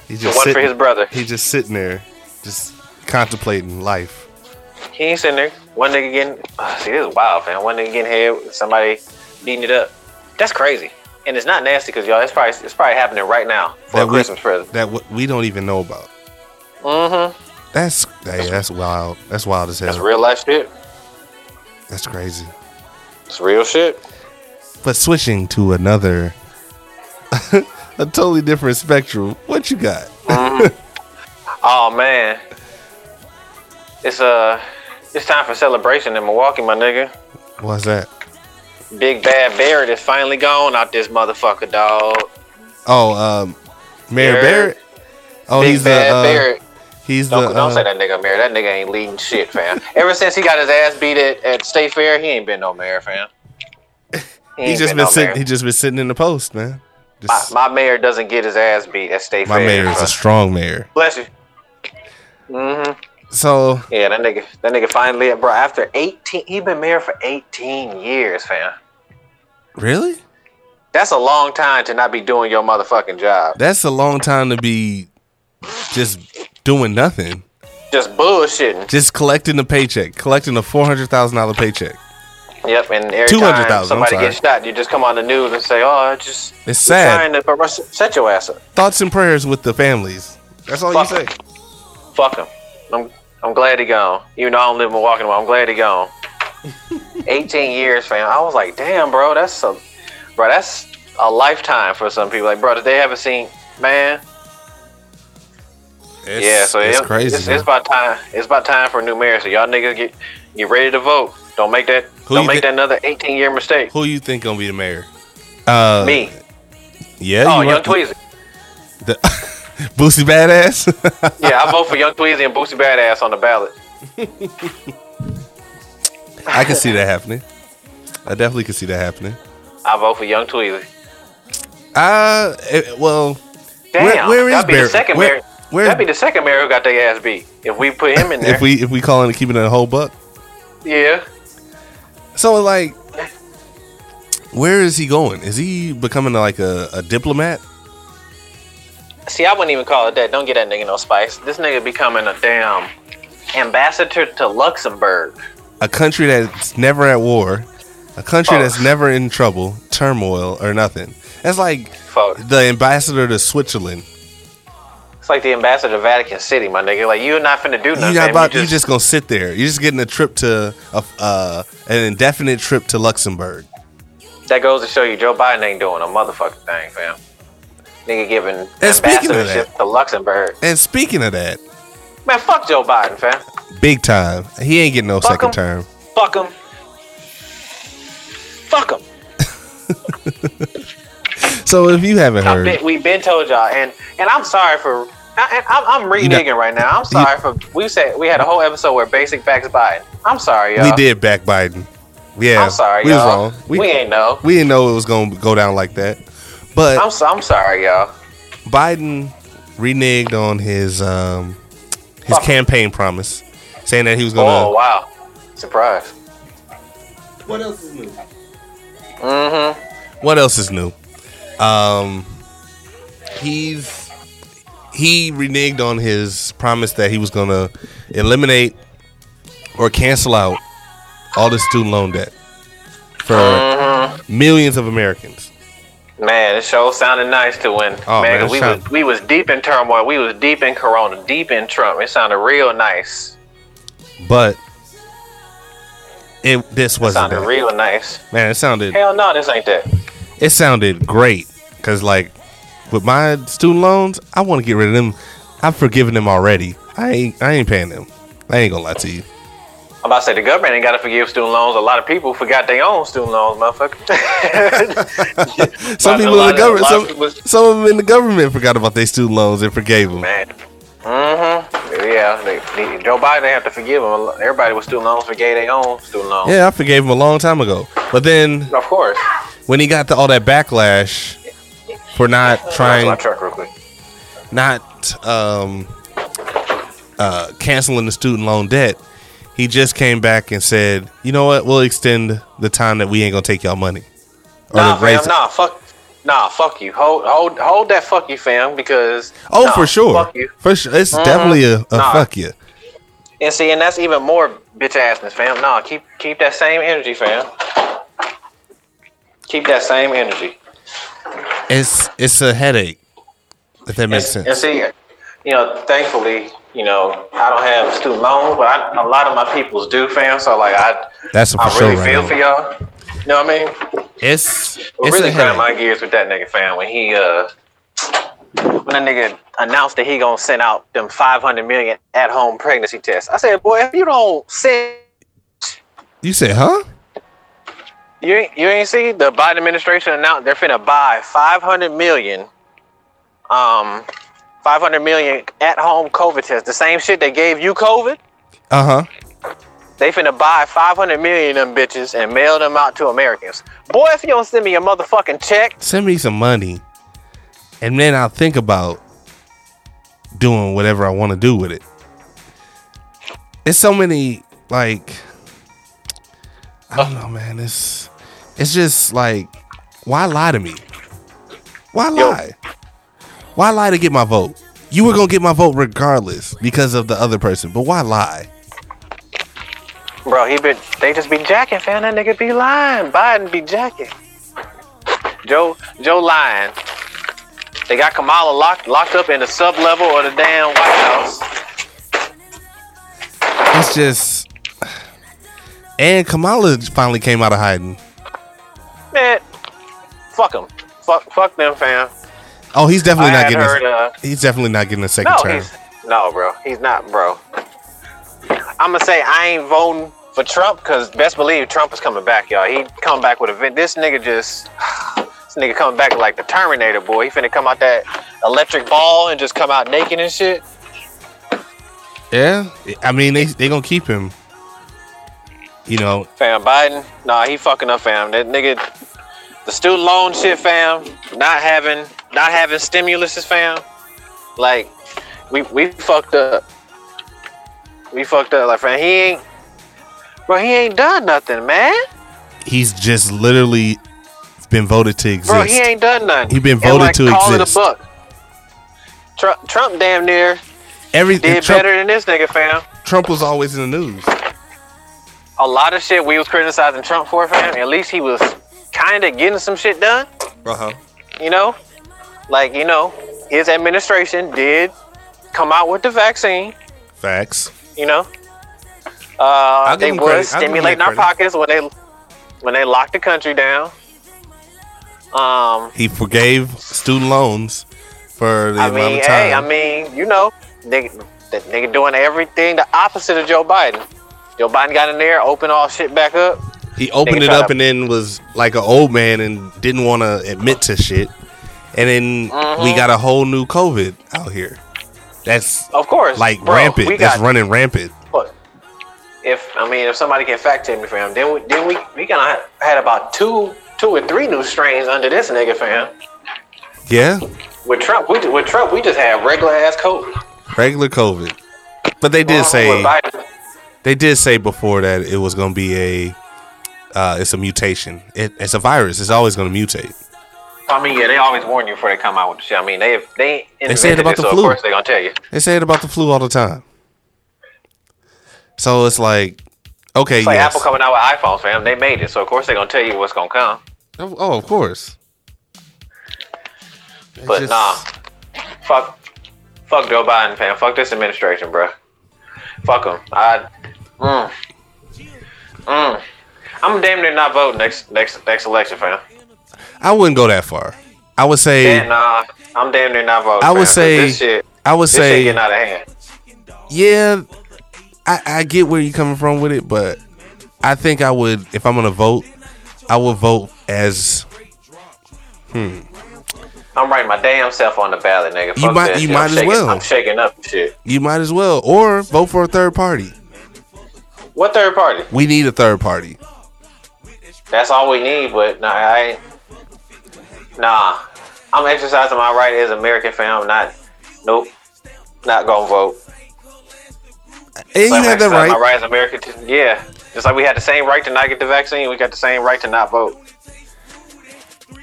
he's The just one for his brother. he's just sitting there, just contemplating life. He ain't sitting there. One nigga getting, (sighs) see, this is wild, man. One nigga getting head with somebody beating it up. That's crazy. And it's not nasty because y'all, it's probably it's probably happening right now for a we, Christmas present. that w- we don't even know about. Mm-hmm. That's hey, that's wild. That's wild as hell. That's real life shit. That's crazy. It's real shit. But switching to another, (laughs) a totally different spectrum. What you got? Oh man, it's uh, it's time for celebration in Milwaukee, my nigga. What's that? Big Bad Barrett is finally gone out this motherfucker, dog. Oh, um, Mayor Barrett. Barrett. Oh, Big he's Bad uh, Barrett. He's the Don't, don't uh, say that nigga mayor. That nigga ain't leading shit, fam. Ever since he got his ass beat at, at State Fair, he ain't been no mayor, fam. (laughs) He ain't just been been no sitting. mayor. He just been sitting in the post, man. My, Just, my mayor doesn't get his ass beat at State my Fair. My mayor is a strong mayor. Bless you. Mm-hmm. So Yeah, that nigga, that nigga finally, bro. After eighteen, he been mayor for eighteen years, fam. really, That's a long time to not be doing your motherfucking job. that's a long time to be just doing nothing, Just bullshitting. just collecting a paycheck, collecting a four hundred thousand dollar paycheck. Yep, and every 200,000, time I'm somebody gets shot, you just come on the news and say, "Oh, I just It's sad. trying to set your ass up." Thoughts and prayers with the families. That's all Fuck you say. 'em. Fuck him. I'm I'm glad he gone. Even though I don't live in Milwaukee, I'm glad he gone. (laughs) 18 years, fam. I was like, damn, bro, that's a, bro, that's a lifetime for some people. Like, bro, did they ever seen, man? It's, yeah, so it's it- crazy. It's, it's about time. It's about time for a new mayor. So y'all niggas get get ready to vote. Don't make that. Who don't make thi- that another 18 year mistake. Who you think gonna be the mayor? Uh, Me. Yeah. Oh, you Young Tweezy. The, (laughs) Boosie Badass. (laughs) Yeah, I vote for Young Tweezy and Boosie Badass on the ballot. I can see that happening. I definitely can see that happening. I vote for Young Tweezy. Uh, eh, well, Damn, Where- where is Barry- the second where- that'd be the second mayor who got their ass beat. If we put him in (laughs) there, if we if we calling it keeping it a whole buck, yeah. so like, where is he going? Is he becoming like a, a diplomat? See, I wouldn't even call it that. Don't get that nigga no spice. This nigga becoming a damn ambassador to Luxembourg. A country that's never at war, a country Oh. that's never in trouble, turmoil, or nothing. That's like Fuck. the ambassador to Switzerland. It's like the ambassador to Vatican City, my nigga. Like you're not finna do You're nothing. not about. you You're just gonna sit there. You're just getting a trip to a, uh, an indefinite trip to Luxembourg. that goes to show you Joe Biden ain't doing a motherfucking thing, fam. Nigga giving And of ambassadorship to Luxembourg. And speaking of that, Man, fuck Joe Biden, fam. big time. He ain't getting no Fuck second him. term. Fuck him. Fuck him. (laughs) So if you haven't heard, been, we been told y'all, and and I'm sorry for. I, I- I'm, I'm You know- right now. I'm sorry for. We said we had a whole episode where basic facts Biden. I'm sorry, y'all. we did back Biden. Yeah, I'm sorry, we y'all. was wrong. We, We, ain't know. we didn't know it was gonna go down like that. But I'm so, I'm sorry, y'all. Biden reneged on his um his Fuck. campaign promise, saying that he was gonna. Oh wow, surprise. What else is new? Mm-hmm. What else is new? Um, he's he reneged on his promise that he was gonna eliminate or cancel out all the student loan debt for Mm-hmm. millions of Americans. Man, the show sounded nice to win. Oh, man, man, it we sound- was we was deep in turmoil. We was deep in Corona, deep in Trump. It sounded real nice. But it this wasn't sounded that. real nice. man. It sounded Hell no, this ain't that. it sounded great because like with my student loans, I want to get rid of them. I've forgiven them already. I ain't I ain't paying them. I ain't gonna lie to you. I'm about to say the government ain't got to forgive student loans. A lot of people forgot their own student loans, motherfucker. (laughs) (laughs) Some people in the government, some, people- some of them in the government forgot about their student loans and forgave them. Man. Mm-hmm. Yeah, they, they, Joe Biden they have to forgive him. Everybody with student loans forgave their own student loans. Yeah, I forgave him a long time ago. But then Of course. when he got the, all that backlash for not trying, my truck real quick. not um, uh, canceling the student loan debt, he just came back and said, "You know what? We'll extend the time that we ain't gonna take y'all money." Or Nah, fam, it. nah, fuck, nah, fuck you. Hold, hold, hold that fuck you, fam, because Oh, nah, for sure, fuck you. for sure. It's definitely a, a Nah. fuck you. And see, and that's even more bitch assness, fam. Nah, keep, keep that same energy, fam. Keep that same energy. It's it's a headache. If that makes and, sense. And see, you know, thankfully, you know, I don't have student loans, but I, a lot of my peoples do, fam. So like, I, That's for I sure. really right feel now. for y'all. You know what I mean? It's it's really a grind my gears with that nigga, fam, when he uh when that nigga announced that he gonna send out them 500 million at home pregnancy tests. I said, boy, if you don't send, You said, huh? You ain't, you ain't see the Biden administration announced they're finna buy 500 million, um, 500 million at home COVID tests. The same shit they gave you COVID. Uh huh. They finna buy 500 million of them bitches and mail them out to Americans. Boy, if you don't send me a motherfucking check, Send me some money, and then I'll think about doing whatever I want to do with it. It's so many like I don't know, man. It's it's just like why lie to me? Why lie? Why lie to get my vote? You were gonna get my vote regardless because of the other person, but why lie? Bro, he been they just be jacking, fam. That nigga be lying. Biden be jacking. Joe Joe lying. They got Kamala locked locked up in the sub level of the damn White House. It's just and Kamala finally came out of hiding. Man, fuck them. Fuck fuck them, fam. Oh, he's definitely I not getting. heard, a, uh, he's definitely not getting a second no, term. no, bro. He's not, bro. I'ma say I ain't voting for Trump because best believe Trump is coming back, y'all. He come back with a vent. This nigga just (sighs) this nigga coming back like the Terminator, boy. He finna come out that electric ball and just come out naked and shit. Yeah, I mean they they gonna keep him. You know, Fam, Biden, nah, he fucking up, fam. That nigga, the student loan shit, fam. Not having, not having stimulus, fam. Like, we we fucked up. We fucked up, like, fam. He ain't, bro. He ain't done nothing, man. he's just literally been voted to exist. Bro, he ain't done nothing. He been And, voted like, to it a exist. buck. Trump, Trump, damn near Every did Trump, better than this nigga, fam. Trump was always in the news. A lot of shit we was criticizing Trump for, fam. At least he was kind of getting some shit done. Uh huh. you know, like you know, his administration did come out with the vaccine. Facts. You know, uh, they was I'll give him stimulating our pockets when they when they locked the country down. Um, He forgave student loans for the I amount mean, of time. hey, I mean, you know, nigga, that nigga doing everything the opposite of Joe Biden. Joe Biden got in there, opened all shit back up. he opened it up to- and then was like an old man and didn't want to admit to shit. And then we Mhm. got a whole new COVID out here. That's Of course, like bro, rampant. We That's got running rampant. If I mean, if somebody can fact check me, fam, then we then we we gonna had about two two or three new strains under this nigga, fam. Yeah, With Trump, we with Trump, we just had regular ass COVID. regular COVID. But they did Uh, say with Biden, they did say before that it was going to be a uh, it's a mutation. It, it's a virus. It's always going to mutate. I mean, yeah, they always warn you before they come out with the shit. I mean, they they They say it about it, the so flu. Of course, they gonna tell you. They say it about the flu all the time. So it's like, okay, It's like yes. Apple coming out with iPhones, fam. They made it, so of course they gonna tell you what's gonna come. Oh, oh, of course. It's But just- nah, fuck, fuck Joe Biden, fam. Fuck this administration, bro. Fuck them. I, mm, mm. I'm damn near not voting next next next election, fam. I wouldn't go that far. I would say, nah, I'm damn near not voting. I would fam, say- shit, I would say, getting out of hand. yeah, I, I get where you're coming from with it, but I think I would, if I'm gonna vote, I would vote as Hmm. I'm writing my damn self on the ballot, nigga. Fuck You might- you shit. might I'm as shaking, well. I'm shaking up shit. you might as well, or vote for a third party. What third party? We need a third party. That's all we need, but nah, I. Nah, I'm exercising my right as American fam. Not, nope, not gonna vote. And you have that exercise My right. right as American. To, yeah, just like we had the same right to not get the vaccine, we got the same right to not vote.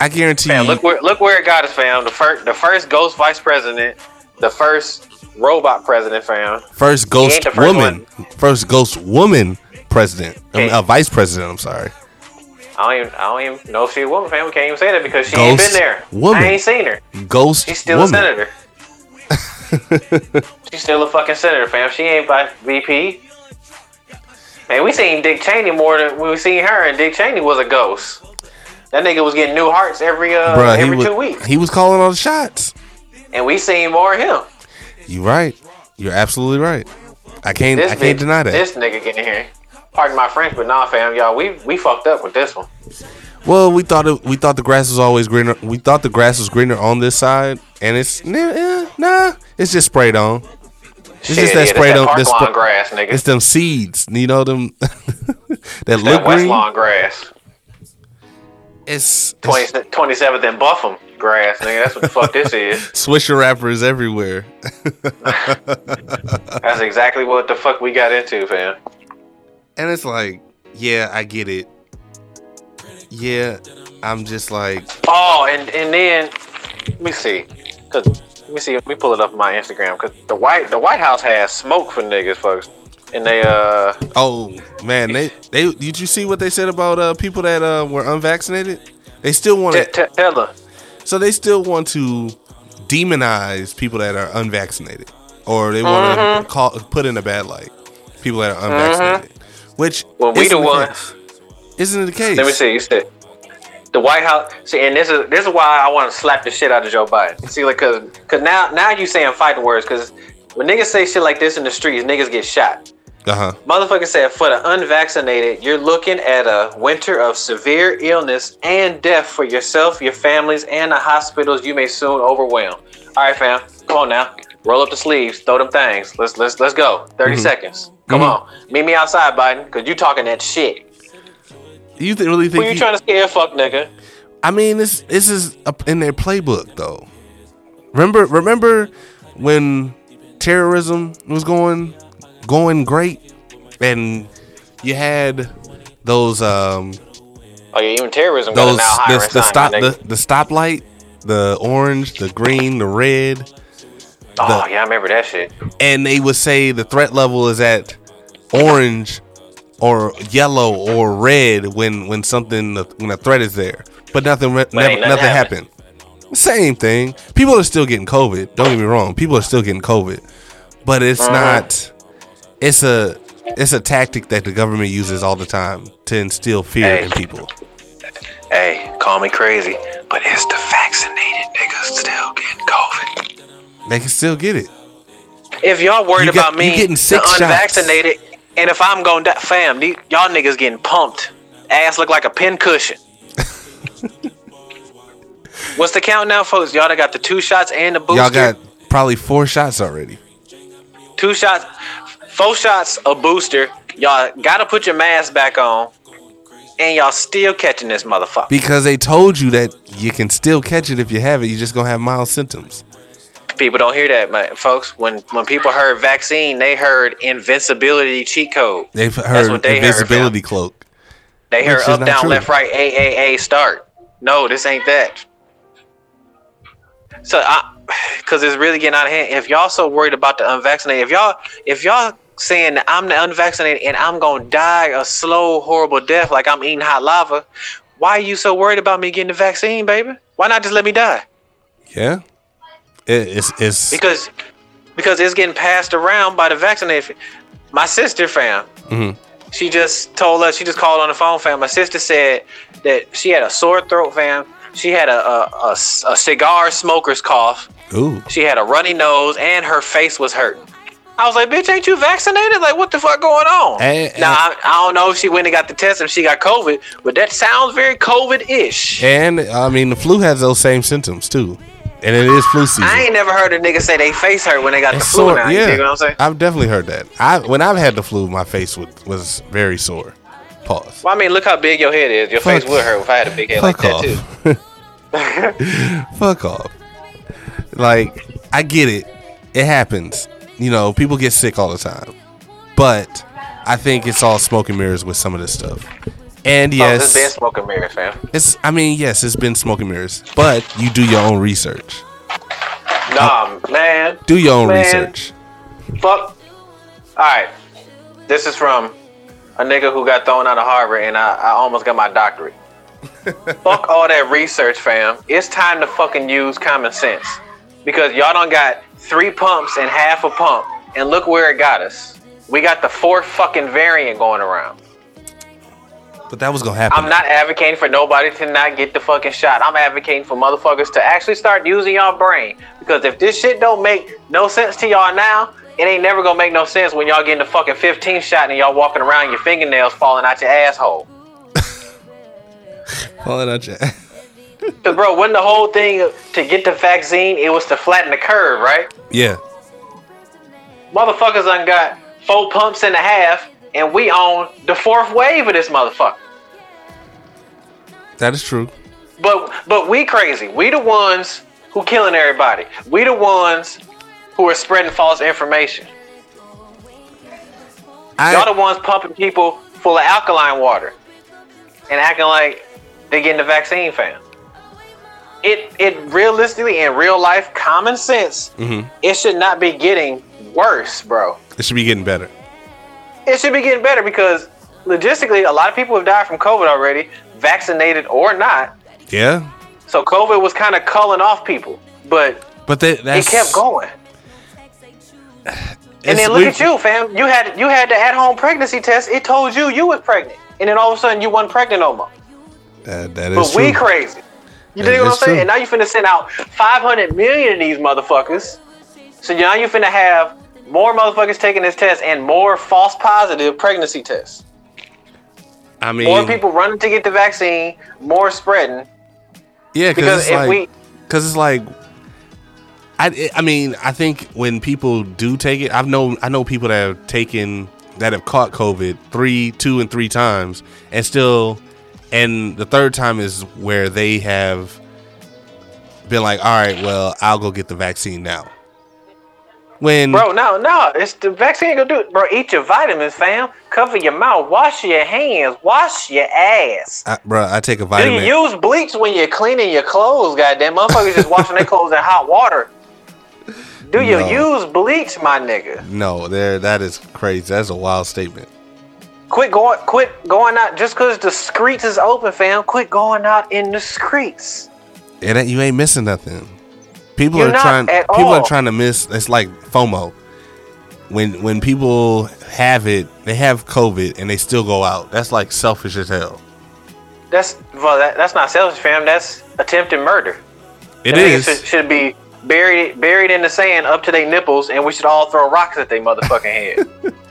I guarantee Fam, you. look where look where it got us, fam. The first the first ghost vice president, the first robot president, fam. First ghost first woman, first ghost woman president, I mean, uh, vice president. I'm sorry. I don't even I don't even know if she's a woman, fam. We can't even say that because she ain't been there. woman. I ain't seen her. Ghost She's still woman. a senator. (laughs) She's still a fucking senator, fam. She ain't by VP. Man, we seen Dick Cheney more than we seen her, and Dick Cheney was a ghost. That nigga was getting new hearts every uh Bruh, every he two weeks, he was calling all the shots. and we seen more of him. You right. You're absolutely right. I can't. This I can't nigga- deny that. This nigga getting here. Pardon my French, but nah, fam, y'all, we we fucked up with this one. well, we thought it, we thought the grass was always greener. We thought the grass was greener on this side, and it's nah, nah it's just sprayed on. It's Shit, just that yeah, sprayed on. This spray, grass, nigga. it's them seeds. You know them (laughs) that that look West green. lawn grass. It's, 20, it's 27th and Buffum grass, nigga. That's what the fuck this is. (laughs) Swisher wrappers everywhere. (laughs) That's exactly what the fuck we got into, fam. And it's like, yeah, I get it. Yeah, I'm just like, Oh, and and then let me see, cause let me see, let me pull it up on my Instagram, cause the white the White House has smoke for niggas, folks, and they uh oh man, they they did you see what they said about uh people that uh were unvaccinated? They still want t- to, t- tell her. So they still want to demonize people that are unvaccinated, or they want to Mm-hmm. call put in a bad light people that are unvaccinated. Which Well, we the ones. Isn't it the case? Let me see. You said the White House. See, and this is this is why I want to slap the shit out of Joe Biden. See, like, cause, cause now now you saying fighting words, cause when niggas say shit like this in the streets, niggas get shot. Uh huh. Motherfucker said for the unvaccinated, you're looking at a winter of severe illness and death for yourself, your families, and the hospitals you may soon overwhelm. All right, fam, come on now, roll up the sleeves, throw them things. Let's let's let's go. 30 seconds. Come Mhm. on, meet me outside, Biden, cause you talking that shit. You th- really Who think? you you- trying to scare, fuck nigga? I mean, this this is in their playbook though. Remember, remember when terrorism was going going great, and you had those um Oh yeah, even terrorism those the, the stop the, the stoplight, the orange, the green, the red, Oh yeah, I remember that shit. and they would say the threat level is at orange or yellow or red when when something when a threat is there, but nothing re- never, nothing, nothing happened. Same thing. People are still getting COVID. Don't get me wrong. People are still getting COVID, but it's Uh-huh. not. It's a it's a tactic that the government uses all the time to instill fear Hey. in people. Hey, call me crazy, but it's the vaccinated niggas still getting COVID. They can still get it. If y'all worried You got- about me, getting the six shots. unvaccinated, and if I'm going to fam, these, y'all niggas getting pumped. Ass look like a pin cushion. (laughs) What's the count now, folks? Y'all done got the two shots and the booster. Y'all got probably four shots already. two shots, four shots, a booster. Y'all gotta put your mask back on, and y'all still catching this motherfucker. Because they told you that you can still catch it if you have it. You just gonna have mild symptoms. People don't hear that, man. Folks, when when people heard vaccine, they heard invincibility cheat code. They've heard what they heard, cloak. They heard up, down, true. left, right, A, A, A, start. No, this ain't that. So I (sighs) because it's really getting out of hand. If y'all so worried about the unvaccinated, if y'all if y'all saying that I'm the unvaccinated and I'm gonna die a slow, horrible death like I'm eating hot lava, why are you so worried about me getting the vaccine, baby? Why not just let me die? Yeah. It, it's it's Because because it's getting passed around by the vaccinated. My sister, fam, Mhm. she just told us. She just called on the phone, fam. My sister said that she had a sore throat, fam. She had a a, a, a cigar smoker's cough. ooh. She had a runny nose and her face was hurting. I was like, bitch, ain't you vaccinated? Like, what the fuck going on? Eh, eh. now, I, I don't know if she went and got the test and she got COVID, but that sounds very COVID-ish. And I mean, the flu has those same symptoms too, and it is flu season. I ain't never heard a nigga say they face hurt when they got the flu sore. now. You yeah, what I'm saying? I've definitely heard that. I when I've had the flu, my face was, was very sore. Pause. Well, I mean, look how big your head is. Your Fuck- face would hurt if I had a big head like Fuck that, too. (laughs) Fuck off. Like I get it. It happens. You know, people get sick all the time. But I think it's all smoke and mirrors with some of this stuff. And Oh, yes, this been smoking mirrors, fam. it's. I mean, yes, it's been smoke and mirrors. But you do your own research. Nah, man. Do your own Man. research. Fuck. Alright. This is from a nigga who got thrown out of Harvard and I, I almost got my doctorate. (laughs) Fuck all that research, fam. It's time to fucking use common sense. Because y'all don't got three pumps and half a pump. And look where it got us. We got the fourth fucking variant going around. But that was gonna happen. I'm not advocating for nobody to not get the fucking shot. I'm advocating for motherfuckers to actually start using y'all brain. Because if this shit don't make no sense to y'all now, it ain't never gonna make no sense when y'all getting the fucking 15 shot and y'all walking around your fingernails falling out your asshole. (laughs) Calling out your- Cause bro, when the whole thing to get the vaccine, it was to flatten the curve, right? yeah. Motherfuckers done got four pumps and a half, and we on the fourth wave of this motherfucker. That is true. But but we crazy. We the ones who killing everybody. We the ones who are spreading false information. Y'all the ones pumping people full of alkaline water and acting like they're getting the vaccine, fam. It it realistically in real life, common sense, Mhm. it should not be getting worse, bro. it should be getting better. It should be getting better because logistically, a lot of people have died from COVID already, vaccinated or not. Yeah. So COVID was kind of culling off people, but But that's it kept going. And then look at you, fam. You had you had the at-home pregnancy test. It told you you was pregnant, and then all of a sudden you wasn't pregnant no more. That, that is But true. we crazy. You dig what I'm saying? true. And now you finna send out 500 million of these motherfuckers. So now you finna have more motherfuckers taking this test and more false positive pregnancy tests. I mean, More people running to get the vaccine, more spreading. yeah, because if like, we because it's like, I, I mean, I think when people do take it, I've known, I know people that have taken that have caught COVID three, two, and three times, and still, and the third time is where they have been like, all right, well, I'll go get the vaccine now. When Bro, no, no, it's the vaccine gonna do it. Bro, eat your vitamins, fam. Cover your mouth. Wash your hands. Wash your ass. I, bro, I take a vitamin. Do you use bleach when you're cleaning your clothes, goddamn? Motherfuckers just washing their clothes in hot water. Do you No. use bleach, my nigga? no, there, that is crazy. That's a wild statement. Quit going quit going out just cause the streets is open, fam. Quit going out in the streets. It ain't, you ain't missing nothing. People You're are trying. People all. are trying to miss. It's like FOMO. When when people have it, they have COVID, and they still go out. That's like selfish as hell. That's well that, that's not selfish, fam. That's attempted murder. It is. Should, should be buried buried in the sand up to their nipples, and we should all throw rocks at their motherfucking head. (laughs)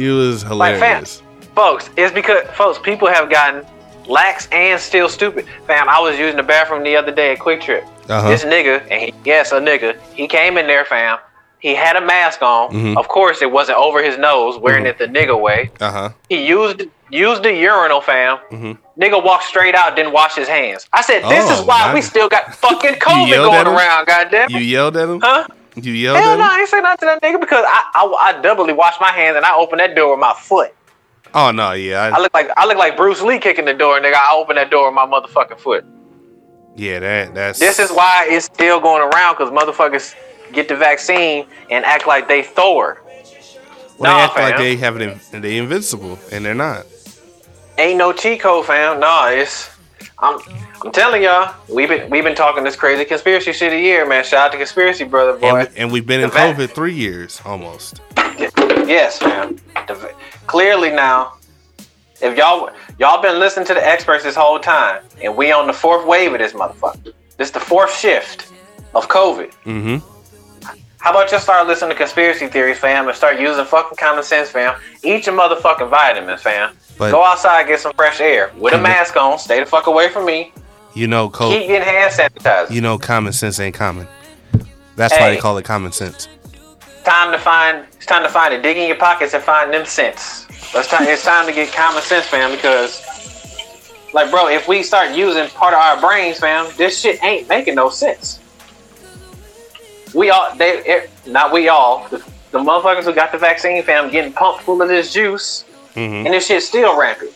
It was Like, fam, hilarious. folks, it's because folks, people have gotten lax and still stupid. Fam, I was using the bathroom the other day at Quick Trip. Uh-huh. This nigga, and he, yes, a nigga, he came in there, fam. He had a mask on. Mhm. Of course, it wasn't over his nose, wearing it the nigga way. Uh huh. He used used the urinal, fam. Mhm. Nigga walked straight out, didn't wash his hands. I said, this Oh, is why we still got fucking (laughs) COVID going around, goddamn. You yelled at him. huh? You yelled Hell at no. I ain't say nothing to that nigga because I, I I doubly washed my hands and I opened that door with my foot. Oh no, yeah. I look like I look like Bruce Lee kicking the door, nigga. I open that door with my motherfucking foot. Yeah, that that's This is why it's still going around because motherfuckers get the vaccine and act like they Thor. well, Nah, they act like they have it in, they invincible, and they're not. Ain't no cheat code, fam. Nah, it's I'm I'm telling y'all, we've been we've been talking this crazy conspiracy shit a year, man. Shout out to conspiracy brother boy. And, and we've been in The vac- COVID three years almost. Yes, man. The clearly now, if y'all y'all been listening to the experts this whole time, and we on the fourth wave of this motherfucker. This the fourth shift of COVID. Mm-hmm. How about just start listening to conspiracy theories, fam, and start using fucking common sense, fam? Eat your motherfucking vitamins, fam. But- Go outside, get some fresh air with a mask on. Stay the fuck away from me. You know, Keep getting hand sanitizer. you know, common sense ain't common. That's why they call it common sense. time to find. It's time to find it. Dig in your pockets and find them cents. It's time. It's time to get common sense, fam. Because, like, bro, if we start using part of our brains, fam, this shit ain't making no sense. We all, they, it, not we all, the, the motherfuckers who got the vaccine, fam, getting pumped full of this juice, Mm-hmm. and this shit's still rampant.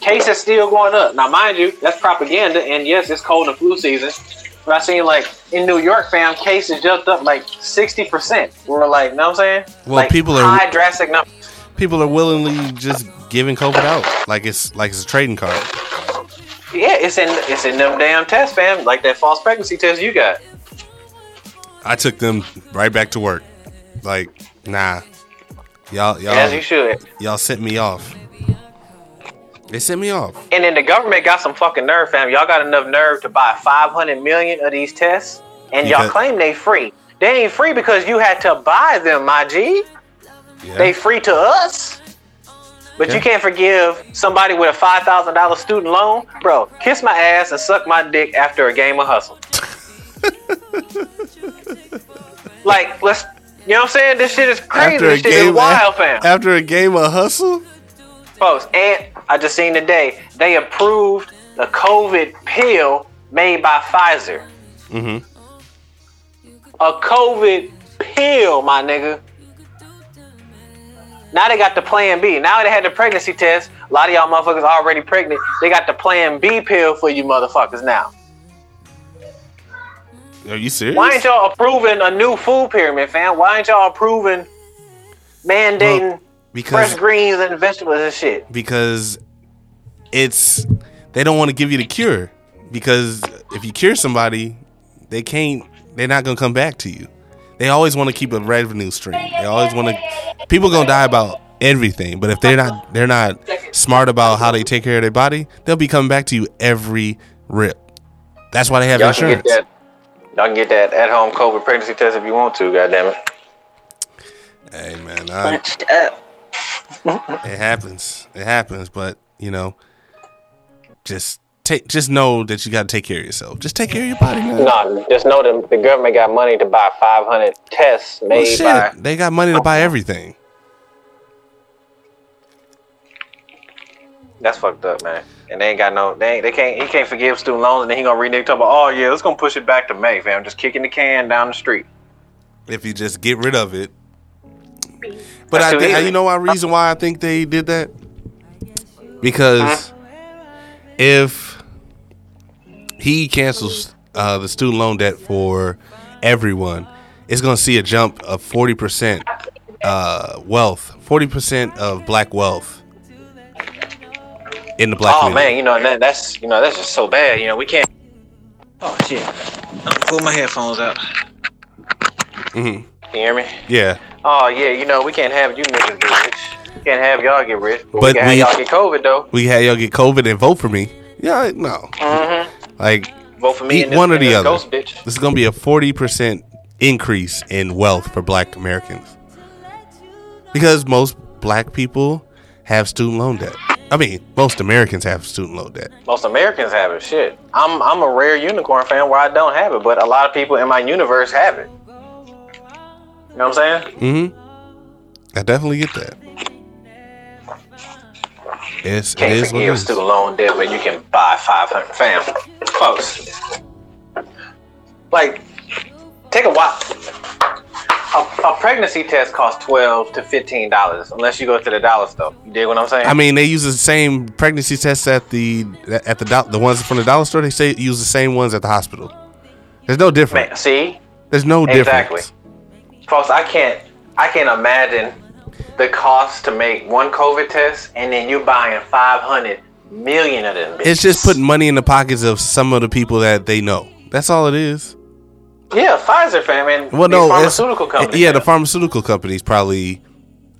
Cases still going up. Now, mind you, that's propaganda, and yes, it's cold and flu season. But I seen like in New York, fam, cases jumped up like sixty percent. We're like, you know what I'm saying? Well, like, people are- high drastic numbers. People are willingly just giving COVID out like it's like it's a trading card. Yeah, it's in it's in them damn tests, fam. Like that false pregnancy test you got. I took them right back to work. Like, nah, y'all, y'all, As you should. y'all sent me off. They sent me off. And then the government got some fucking nerve, fam. Y'all got enough nerve to buy 500 million of these tests, and y'all Because- claim they free. They ain't free because you had to buy them, my G. Yeah. They free to us. But Yeah. you can't forgive somebody with a five thousand dollar student loan, bro. Kiss my ass and suck my dick after a game of hustle. (laughs) like, let's, you know what I'm saying? This shit is crazy. after a This shit game, is wild, fam. after a game of hustle. Folks, and I just seen today they approved the COVID pill made by Pfizer. Mm-hmm. A COVID pill, my nigga. Now they got the plan B. Now they had the pregnancy test. A lot of y'all motherfuckers already pregnant. They got the plan B pill for you motherfuckers now. Are you serious? Why ain't y'all approving a new food pyramid, fam? Why ain't y'all approving mandating Well, because fresh greens and vegetables and shit? because it's they don't want to give you the cure because if you cure somebody, they can't. They're not gonna come back to you. They always want to keep a revenue stream. They always want to. People gonna die about everything, but if they're not, they're not smart about how they take care of their body. They'll be coming back to you every rip. That's why they have Y'all insurance. get that. Y'all can get that at-home COVID pregnancy test if you want to. Goddamn it. Hey man, I, Bunched up. (laughs) it happens. It happens, but you know, just take, just know that you got to take care of yourself. Just take care of your body, man. No, just know that the government got money to buy 500 tests Well, made shit, by. they got money to buy everything. That's fucked up, man. And they ain't got no. They they can't. He can't forgive student loans, and then he gonna renege talking about. Oh yeah, let's gonna push it back to May, fam. Just kicking the can down the street. If you just get rid of it. But That's I think you know why reason why I think they did that because if he cancels uh, the student loan debt for everyone, it's to see a jump of forty percent uh, wealth, forty percent of black wealth in the black oh community. man, you know that, that's you know that's just so bad. You know we can't. Oh shit! I'm pull my headphones out. Mhm. Can you hear me? Yeah, Oh yeah, you know we can't have you niggas get rich. We can't have y'all get rich. But, But we can we- have y'all get COVID though. we had y'all get COVID and vote for me. Yeah, no, Mm-hmm. like Vote for me. Eat and this- one or the other. Ghost bitch. This is going to be a 40% increase in wealth for black Americans. Because most black people have student loan debt. I mean, most Americans have student loan debt. Most Americans have it. Shit, I'm I'm a rare unicorn fan where I don't have it, but a lot of people in my universe have it. You know what I'm saying? Mm-hmm. I definitely get that. It's, it Can't is it forgive student loan debt, but you can buy 500. Fam, folks, like, take a walk. A a pregnancy test costs twelve to fifteen dollars, unless you go to the dollar store. You dig what I'm saying? I mean, they use the same pregnancy tests at the at the do- the ones from the dollar store. They say use the same ones at the hospital. There's no difference. Man, see, There's no Exactly. difference. Exactly, folks, I can't, I can't imagine the cost to make one COVID test, and then you buying five hundred million of them. It's just putting money in the pockets of some of the people that they know. That's all it is. Yeah, Pfizer, fam, and Well, no, pharmaceutical company. Yeah, the pharmaceutical companies probably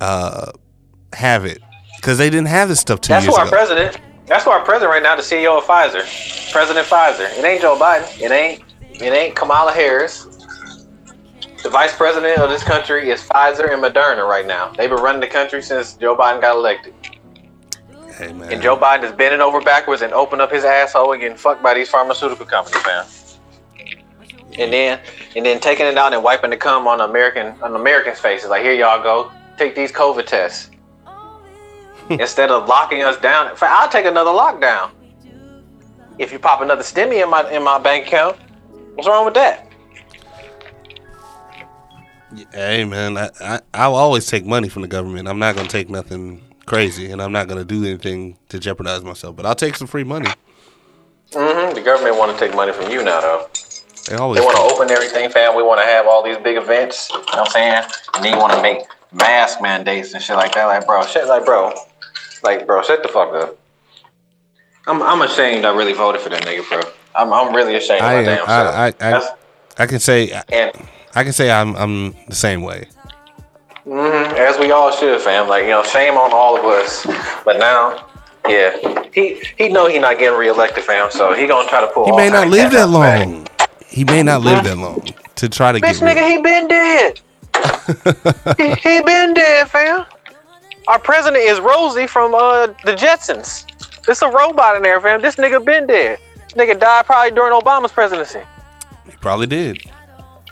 uh, have it because they didn't have this stuff two That's years who our ago. president. That's who our president right now, the CEO of Pfizer, President Pfizer. It ain't Joe Biden. It ain't. It ain't Kamala Harris. The vice president of this country is Pfizer and Moderna right now. They've been running the country since Joe Biden got elected. Hey man, And Joe Biden is bending over backwards and opening up his asshole and getting fucked by these pharmaceutical companies, man. And then and then taking it out and wiping the cum on American on Americans' faces. Like, here y'all go. Take these COVID tests. (laughs) Instead of locking us down. Fact, I'll take another lockdown. If you pop another stimmy in my in my bank account, what's wrong with that? hey man, I, I I'll always take money from the government. I'm not gonna take nothing crazy, and I'm not gonna do anything to jeopardize myself. But I'll take some free money. hmm The government want to take money from you now, though. They always. They want to open everything, fam. We want to have all these big events. You know what I'm saying? And then you want to make mask mandates and shit like that. Like, bro, shit, like, bro, like, bro, shut the fuck up. I'm, I'm ashamed. I really voted for that nigga, bro. I'm, I'm really ashamed of I, my am- damn self. I, I, I, I can say and I can say I'm I'm the same way. mhm, as we all should, fam. Like, you know, shame on all of us. But now, yeah, he he know he not getting reelected, fam. So he gonna try to pull. He may not live that out the bag. long. He may not live that long to try to Bitch, get. Bitch, nigga, he been dead. (laughs) he, he been dead, fam. Our president is Rosie from uh the Jetsons. It's a robot in there, fam. This nigga been dead. This nigga died probably during Obama's presidency. He probably did.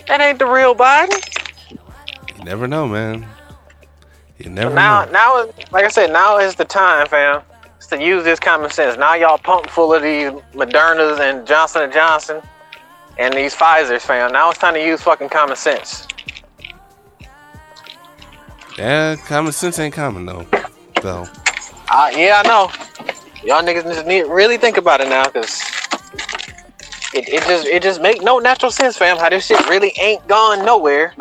That ain't the real Biden. You never know, man. You never Now, know. now, like I said, now is the time, fam. To use this common sense. Now y'all pumped full of these Modernas and Johnson and Johnson and these Pfizer's, fam. Now it's time to use fucking common sense. Yeah, common sense ain't common though. So Uh, yeah, I know. Y'all niggas just need really think about it now, cause it, it just it just make no natural sense, fam. How this shit really ain't gone nowhere.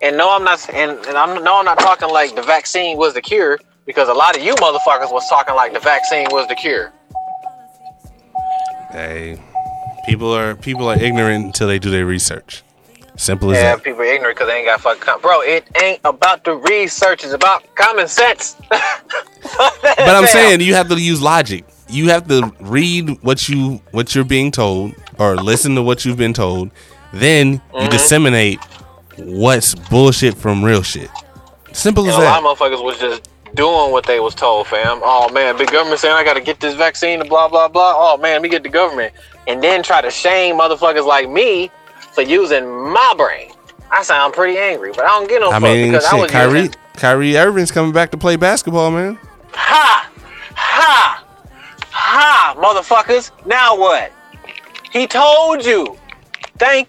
And no, I'm not. And, and I'm no, I'm not talking like the vaccine was the cure, because a lot of you motherfuckers was talking like the vaccine was the cure. hey, people are people are ignorant until they do their research. Simple as Yeah, that. people are ignorant because they ain't got fucking. Com- Bro, it ain't about the research. It's about common sense. (laughs) But I'm saying you have to use logic. You have to read what you what you're being told or listen to what you've been told. Then you Mm-hmm. disseminate what's bullshit from real shit. Simple as And a lot that. of motherfuckers was just doing what they was told, fam. Oh man, big government saying I gotta get this vaccine and blah blah blah. Oh man, let me get the government. And then try to shame motherfuckers like me for using my brain. I sound pretty angry, but I don't get no I fuck mean, because I was Kyrie using Kyrie Irving's coming back to play basketball, man. ha ha ha motherfuckers. Now what? He told you. Thank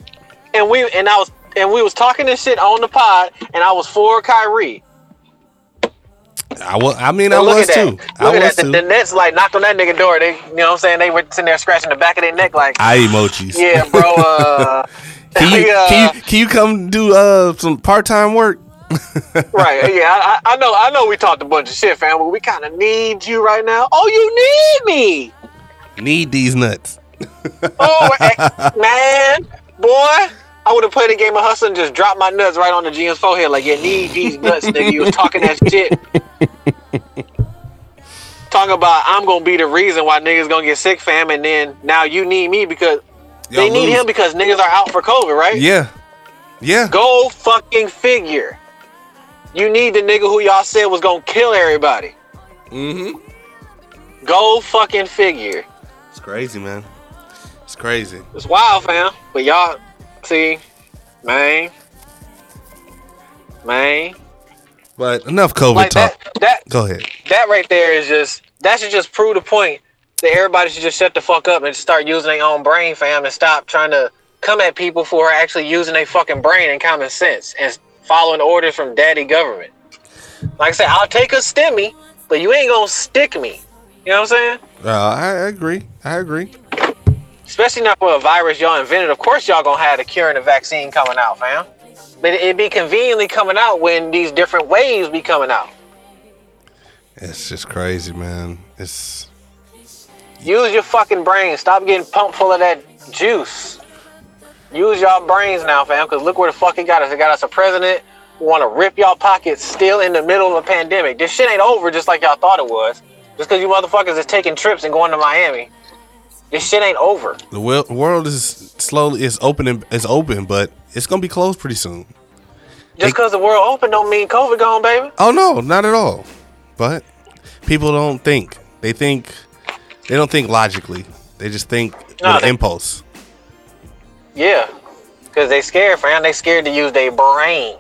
and we and I was and we was talking this shit on the pod and I was for Kyrie. I was. I mean, I Well, look was too. Look I at was that. too. The, the Nets like knocked on that nigga door. They, you know what I'm saying? They were sitting there scratching the back of their neck like, I emojis. yeah, bro. Uh, (laughs) Can you, uh, can you can you come do uh some part time work? (laughs) right? Yeah, I, I know. I know. We talked a bunch of shit, fam, but we kind of need you right now. Oh, you need me. Need these nuts. Oh, (laughs) eh, man, boy. I would have played a game of hustle and just dropped my nuts right on the GM's forehead. Like, you need these nuts, nigga. You was talking that shit. (laughs) Talking about I'm gonna be the reason why niggas gonna get sick, fam, and then now you need me because they Y'all need lose. him because niggas are out for COVID, right? Yeah, yeah. Go fucking figure. You need the nigga who y'all said was gonna kill everybody. Mm-hmm. Go fucking figure. It's crazy, man. It's crazy. It's wild, fam. But y'all, see, man, man, But enough COVID like talk. that, that, Go ahead. that right there is just that should just prove the point that everybody should just shut the fuck up and start using their own brain, fam, and stop trying to come at people for actually using their fucking brain and common sense and following orders from daddy government. Like I said, I'll take a stimmy, but you ain't gonna stick me. You know what I'm saying? Uh, I, I agree. I agree. Especially not for a virus y'all invented. Of course, y'all gonna have a cure and a vaccine coming out, fam. But it'd be conveniently coming out when these different waves be coming out. It's just crazy, man. It's Use your fucking brain. Stop getting pumped full of that juice. Use y'all brains now, fam. Because look where the fuck it got us. It got us a president who want to rip y'all pockets still in the middle of a pandemic. This shit ain't over just like y'all thought it was. Just because you motherfuckers is taking trips and going to Miami. This shit ain't over. the world is slowly it's opening. It's open, but it's gonna be closed pretty soon. Just because the world open don't mean COVID gone, baby. Oh no, not at all. But people don't think. They think they don't think logically. They just think No, with they- impulse. Yeah. Because they scared, fam. They scared to use their brain.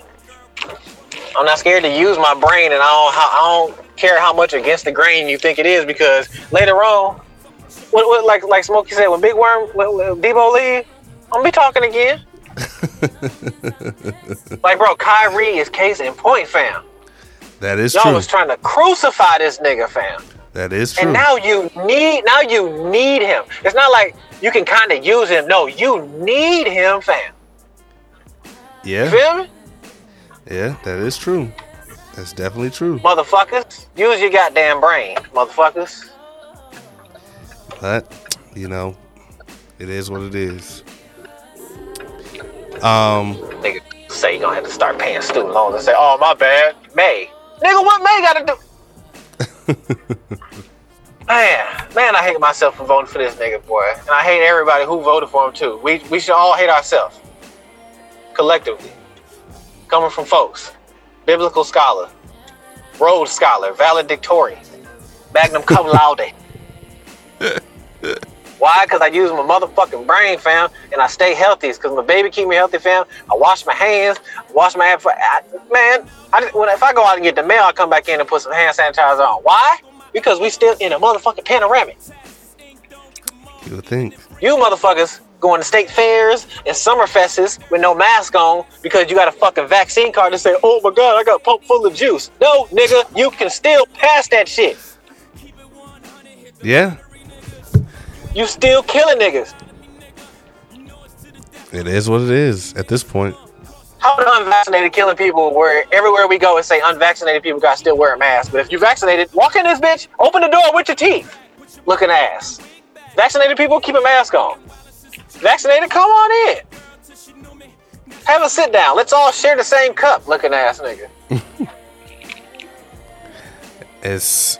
I'm not scared to use my brain, and I don't, I don't care how much against the grain you think it is, because later on, what, what, like like Smokey said, when Big Worm, when, when Debo leave, I'm gonna be talking again. (laughs) like, bro, Kyrie is case in point, fam. That is true. Y'all was trying to crucify this nigga, fam. that is true. And now you need now you need him. It's not like you can kind of use him. No, you need him, fam. You yeah, feel me? yeah, that is true. That's definitely true. Motherfuckers, use your goddamn brain, motherfuckers. But you know, it is what it is. Um, Nigga say you gonna have to start paying student loans and say, oh my bad, May. Nigga, what May gotta do? (laughs) man, man, I hate myself for voting for this nigga, boy. And I hate everybody who voted for him too. We we should all hate ourselves. Collectively. Coming from folks. Biblical scholar, Rhodes scholar, valedictorian, magnum cum laude. (laughs) Why? Because I use my motherfucking brain, fam, and I stay healthy. Because my baby keep me healthy, fam. I wash my hands, wash my hands. I, man, I just, when if I go out and get the mail, I come back in and put some hand sanitizer on. Why? Because we still in a motherfucking panoramic. you would think. You motherfuckers going to state fairs and summer fests with no mask on because you got a fucking vaccine card to say, oh my god, I got a pump full of juice. No, nigga, you can still pass that shit. Yeah, You still killing niggas. it is what it is at this point. How the unvaccinated killing people where everywhere we go and say unvaccinated people got to still wear a mask. But if you're vaccinated, walk in this bitch, open the door with your teeth. Looking ass. Vaccinated people, keep a mask on. Vaccinated, come on in. Have a sit down. Let's all share the same cup, looking ass nigga. (laughs) It's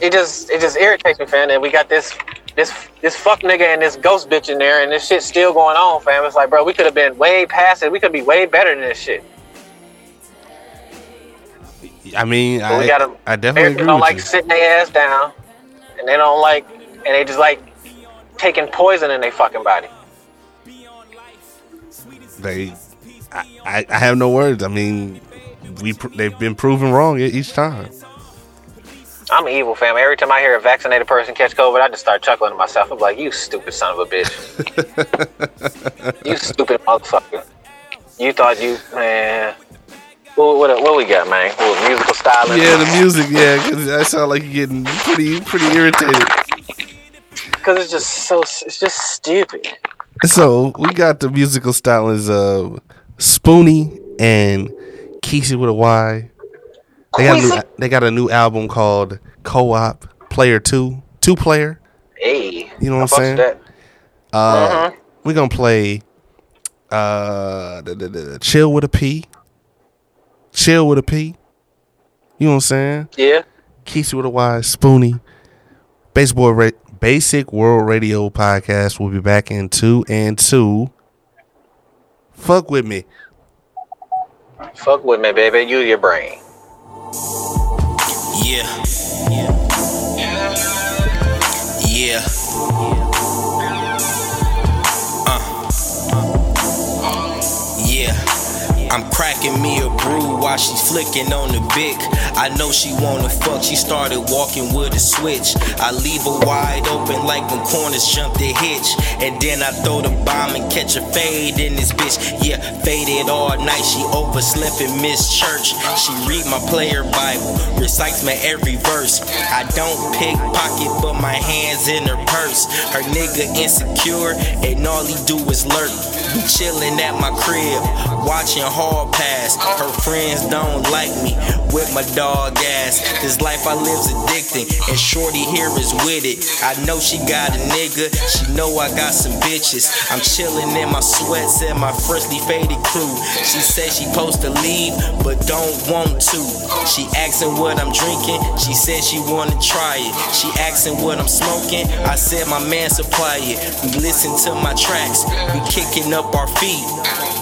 It just it just irritates me, fam. And we got this this this fuck nigga and this ghost bitch in there, and this shit's still going on, fam. It's like, bro, we could have been way past it. We could be way better than this shit. I mean, I, gotta- I definitely agree don't like you. sitting their ass down, and they don't like, and they just like taking poison in their fucking body. They, I, I, I have no words. I mean, we they've been proven wrong each time. I'm evil, fam. Every time I hear a vaccinated person catch COVID, I just start chuckling to myself. I'm like, you stupid son of a bitch. you (laughs) stupid motherfucker. You thought you, man. What, what, what we got, man? What, musical styling? Yeah, the music. Yeah, 'cause I sound like you're getting pretty pretty irritated. Because it's just so, it's just stupid. So we got the musical stylings of uh, Spoonie and Keisha with a Y. They got a new, they got a new album called Co-op Player Two, Two Player. Hey. You know what I'm saying? Uh, Mhm. We're gonna play uh the, the, the, Chill with a P. Chill with a P. You know what I'm saying? Yeah. Keisha with a Y, Spoonie. Baseball ra- Basic World Radio Podcast will be back in two and two. Fuck with me. Fuck with me, baby. Use your brain. Yeah. Yeah. Yeah. While she flicking on the Vic. I know she wanna fuck, she started walking with a switch. I leave her wide open like when corners jump the hitch. And then I throw the bomb and catch a fade in this bitch. Yeah, faded all night, she overslept and missed church. She read my player Bible, recites my every verse. I don't pickpocket, but my hands in her purse. Her nigga insecure, and all he do is lurk. Chillin' at my crib, watching hard pass. Her friends don't like me with my dog ass. This life I live's addicting, and Shorty here is with it. I know she got a nigga, she know I got some bitches. I'm chillin' in my sweats and my freshly faded crew. She said she supposed to leave, but don't want to. She asking what I'm drinking, she said she wanna try it. She asking what I'm smoking, I said my man supply it. We listen to my tracks, we kicking up our feet.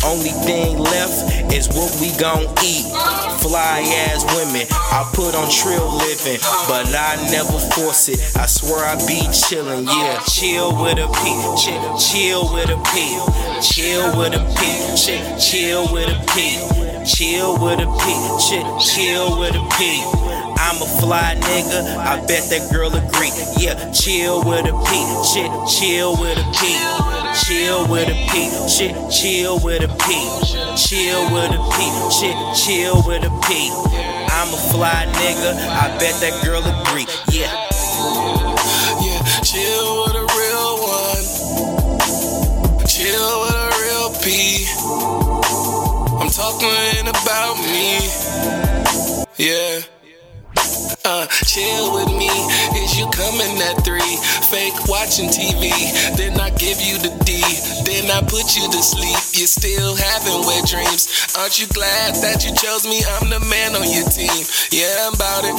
Only thing left is what we gon' eat. Fly ass women, I put on trill living, but I never force it. I swear I be chillin', yeah. Chill with a P, chill, chill with a P, chill with a P, chill, chill with a P, chill with a P, chill, chill with a P. I'm a fly nigga, I bet that girl agree. Yeah, chill with a P, chill, chill with a P, chill with a P, chill, chill with a P, chill with a P, chill, chill with a P. I'm a fly nigga, I bet that girl agree. Yeah. Yeah, chill with a real one. Chill with a real P. I'm talking about me. Yeah. Uh, chill with me. Is you coming at three? Fake watching TV. Then I give you the D. Then I put you to sleep. You're still having wet dreams. Aren't you glad that you chose me? I'm the man on your team. Yeah, I'm about it.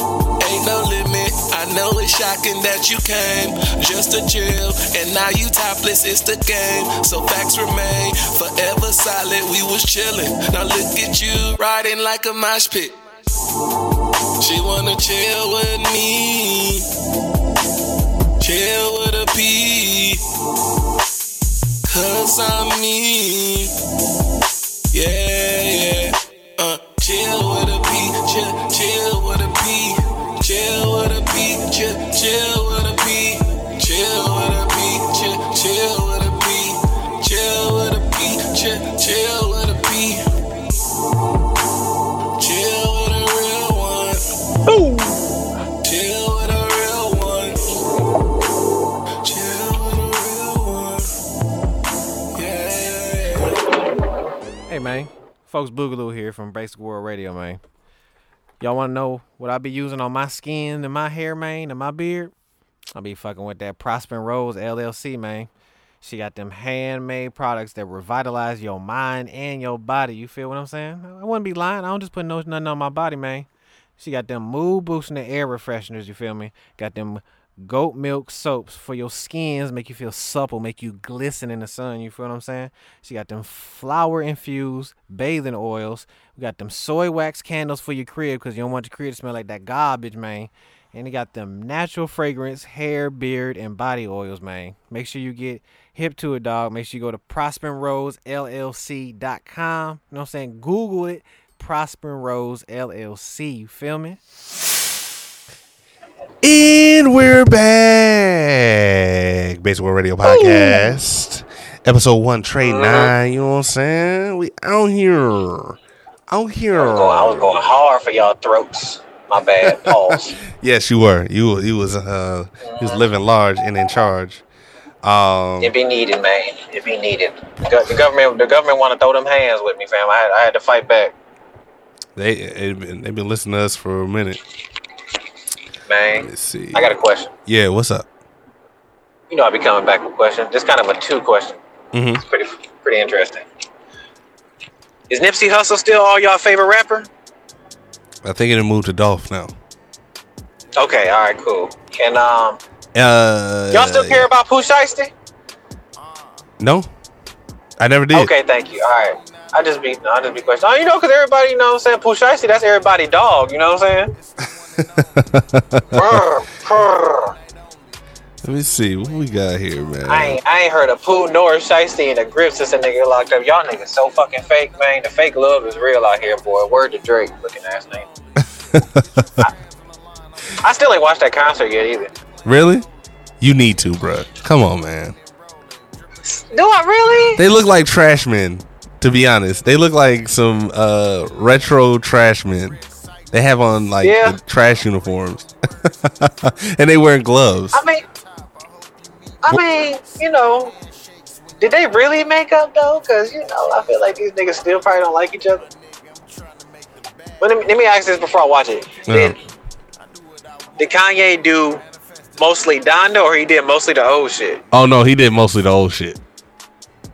Ain't no limit. I know it's shocking that you came just to chill. And now you topless, it's the game. So facts remain forever solid. We was chilling. Now look at you riding like a mosh pit. She wanna chill with me. Chill with a P. Cause I'm me. Yeah, yeah. Uh, chill with a P. Chill, chill with a P. Chill with a P. Chill, chill man, folks Boogaloo here from Basic World Radio, man. Y'all wanna know what I be using on my skin and my hair, man, and my beard? I be fucking with that Prosper Rose LLC, man. She got them handmade products that revitalize your mind and your body. You feel what I'm saying? I wouldn't be lying. I don't just put no nothing on my body, man. She got them mood boosting the air refresheners. You feel me? Got them goat milk soaps for your skins, make you feel supple, make you glisten in the sun. You feel what I'm saying? She got them flower infused bathing oils. We got them soy wax candles for your crib because you don't want your crib to smell like that garbage, man. And they got them natural fragrance, hair, beard, and body oils, man. Make sure you get hip to it, dog. Make sure you go to prosperroseLLC.com. You know what I'm saying? Google it. Prosper Rose LLC. You feel me? And we're back. Basic World Radio Podcast. Episode one, trade nine. You know what I'm saying? We out here. Out here. I was going, I was going hard for y'all throats. My bad. (laughs) Pause. Yes, you were. You you was uh you was living large and in charge. Um It be needed, man. It be needed. The government, the government want to throw them hands with me, fam. I had, I had to fight back, they they've been, they've been listening to us for a minute. Man. Let's see. I got a question. Yeah, what's up? You know, I'll be coming back with questions. This kind of a two question. Mm-hmm. It's pretty, pretty interesting. Is Nipsey Hussle still all y'all favorite rapper? I think it moved to Dolph now. Okay, all right, cool. And um, Uh y'all still care about Pooh Shiesty? No. I never did. Okay, thank you. All right. I just be, I just be questioning. Oh, you know, because everybody, you know what I'm saying? Pooh Shiesty, that's everybody dog. You know what I'm saying? Let me see what we got here, man. I ain't, I ain't heard of Pooh nor Shiesty in the grip since a nigga locked up. Y'all niggas so fucking fake, man. The fake love is real out here, boy. Word to Drake, looking ass name. (laughs) I, I still ain't watched that concert yet either. really? You need to, bruh. Come on, man. Do I really? They look like trash men. To be honest, they look like some uh, retro trash men. They have on like Yeah. trash uniforms, (laughs) and they wearing gloves. I mean, I mean, you know, did they really make up though? Cause you know, I feel like these niggas still probably don't like each other. But let me, let me ask this before I watch it. Uh-huh. Did, did Kanye do mostly Donda or he did mostly the old shit? Oh no, he did mostly the old shit.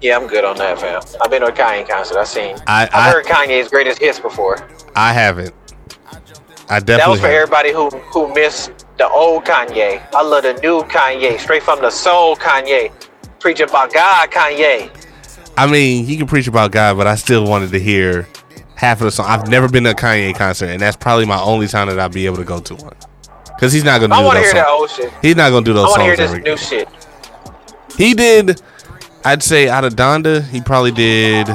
Yeah, I'm good on that, fam. I've been to a Kanye concert. I've seen. I- I've I- heard Kanye's greatest hits before. I haven't. I definitely. That was for everybody who who missed the old Kanye. I love the new Kanye, straight from the soul Kanye. Preach about God Kanye. I mean, he can preach about God, but I still wanted to hear half of the song. I've never been to a Kanye concert, and that's probably my only time that I'll be able to go to one. Cause he's not gonna I do want to hear that songs. old shit. He's not gonna do those. Songs. I want to hear this new shit. He did. I'd say out of Donda, he probably did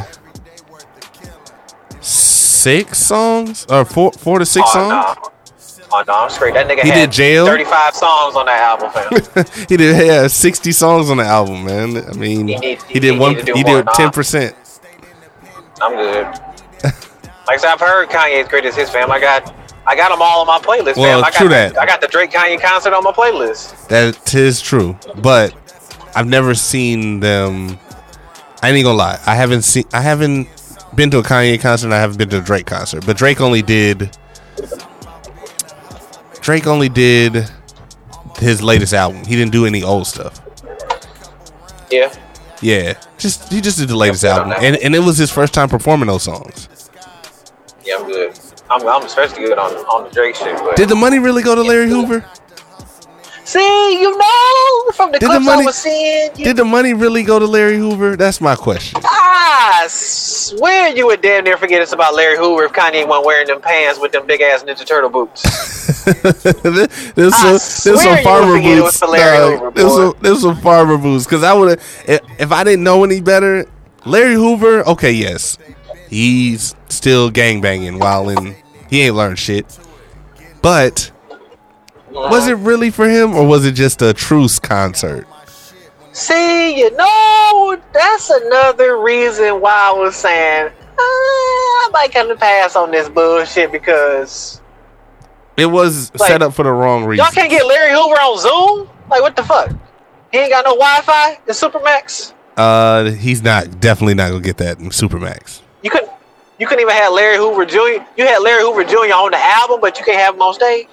six songs or four, four to six oh, songs. Oh no, I'm straight. That nigga He had did Jail? 35 songs on that album, fam. (laughs) he did yeah, sixty songs on the album, man. I mean, He he, need- he did one. He did ten percent. I'm good. (laughs) Like I said, I've heard Kanye's greatest hits, fam. I got, I got them all on my playlist, Well, fam. I got, true that. I got the Drake Kanye concert on my playlist. That is true, but I've never seen them. I ain't gonna lie. I haven't seen. I haven't been to a Kanye concert. and I haven't been to a Drake concert. But Drake only did. Drake only did his latest album. He didn't do any old stuff. Yeah. Yeah, just he just did the latest album, and and it was his first time performing those songs. Yeah, I'm good. I'm, I'm especially good on on the Drake shit. But Did the money really go to Larry Hoover? See, you know, from the Did the clips money- I was seeing, you Did the money really go to Larry Hoover? That's my question. I swear you would damn near forget it's about Larry Hoover if Kanye wasn't wearing them pants with them big ass Ninja Turtle boots. (laughs) This I some, swear some farmer would forget it was boots. for Larry dog. Hoover, there's, some, there's some farmer boots because I would have if, if I didn't know any better. Larry Hoover, okay, yes, he's still gang banging while in he ain't learned shit. But was it really for him or was it just a truce concert? See, you know, that's another reason why I was saying uh, I might kind of pass on this bullshit because It was Like, set up for the wrong reason. y'all can't get Larry Hoover on Zoom. Like, what the fuck? He ain't got no Wi-Fi. The Supermax. Uh, he's not definitely not gonna get that in Supermax. You couldn't. You couldn't even have Larry Hoover Jr. You had Larry Hoover Jr. on the album, but you can't have him on stage.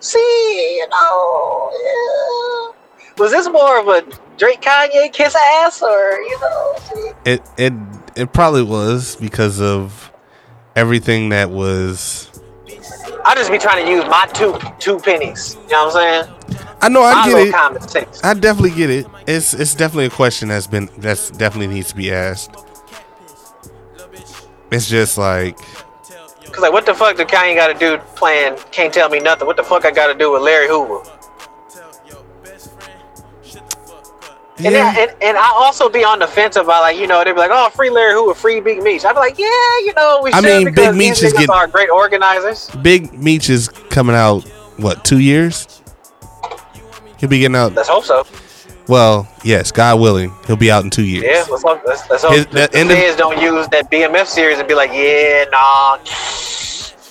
See, you know, yeah. was this more of a Drake Kanye kiss ass, or you know? see? It it it probably was because of everything that was. I just be trying to use my two two pennies. You know what I'm saying? I know I my get it. common sense. I definitely get it. It's it's definitely a question that's been that's definitely needs to be asked. It's just like Cause like, what the fuck did Kanye got to do playing "Can't Tell Me Nothing"? What the fuck I got to do with Larry Hoover? And, yeah, then, and, and I also be on the fence about like you know they be like oh free Larry Hoover free Big Meech I'd be like yeah you know we I should mean, Big Meech is getting- are great organizers Big Meech is coming out. What two years? He'll be getting out. let's hope so Well, yes, God willing, he'll be out in two years. yeah let's hope let's, let's hope His- the, the end of- don't use that BMF series and be like yeah nah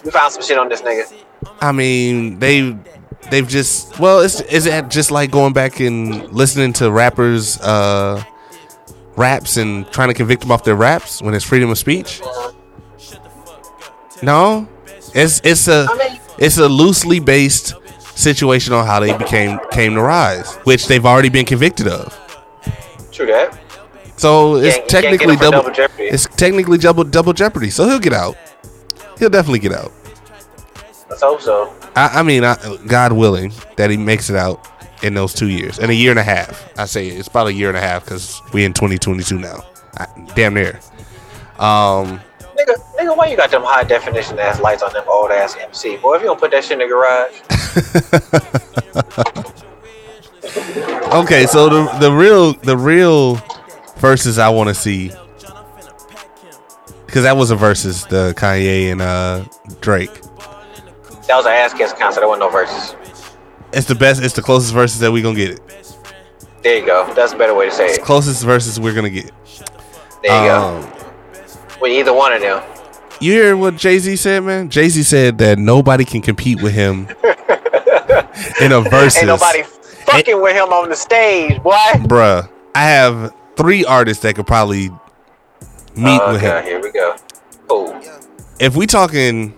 we found some shit on this nigga I mean, they they've just well, it's is it just like going back and listening to rappers uh raps and trying to convict them off their raps when it's freedom of speech? No. It's it's a I mean- it's a loosely based situation on how they became came to rise, which they've already been convicted of. true that So it's technically double, double jeopardy. It's technically double double jeopardy. So he'll get out. He'll definitely get out. let's hope so I, I mean, I, God willing, that he makes it out in those two years, in a year and a half. I say it's about a year and a half because we in 2022 now. I, damn near. Um, nigga nigga why you got them high definition ass lights on them old ass MC boy if you don't put that shit in the garage (laughs) Okay, so the the real the real verses I want to see because that was a versus the Kanye and uh Drake. That was an ass kiss concert. There wasn't no verses. It's the best. It's the closest verses that we gonna get it. There you go. That's a better way to say it. Closest verses we're gonna get. There you Um, go. With either one of them. You hear what Jay Z said, man? Jay Z said that nobody can compete with him (laughs) in a versus. Ain't nobody fucking with him on the stage, boy. Bruh, I have three artists that could probably meet oh, with okay, him. here we go. Cool. If we talking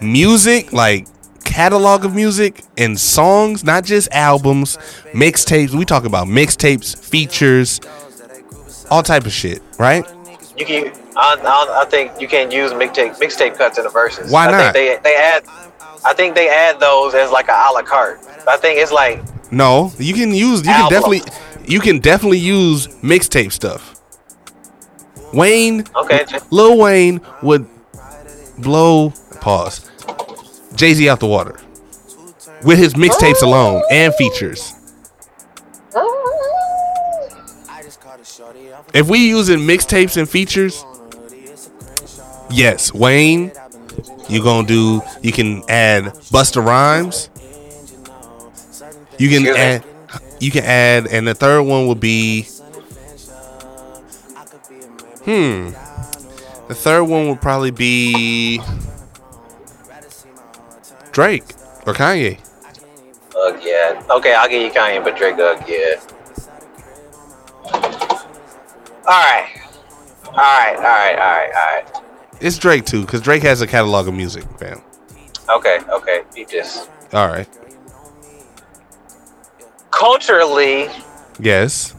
music, like catalog of music and songs, not just albums, mixtapes. We talk about mixtapes, features, all type of shit, right? You can. I, I, I think you can't use mixtape mixtape cuts in the verses. Why I not? Think they they add. I think they add those as like a a la carte. I think it's like No, you can use. You can definitely. You can definitely use mixtape stuff. Wayne, okay. Lil Wayne would blow pause Jay Z out the water with his mixtapes alone and features. If we using mixtapes and features, yes, Wayne, you gonna do. You can add Busta Rhymes. You can Excuse me? add. You can add, and the third one would be. Hmm. The third one would probably be Drake or Kanye. Ugh, yeah. Okay, I'll give you Kanye, but Drake, ugh, yeah. Right. All right, all right, all right, all right. It's Drake too, because Drake has a catalog of music, fam. Okay, okay. You this. All right. culturally, Yes.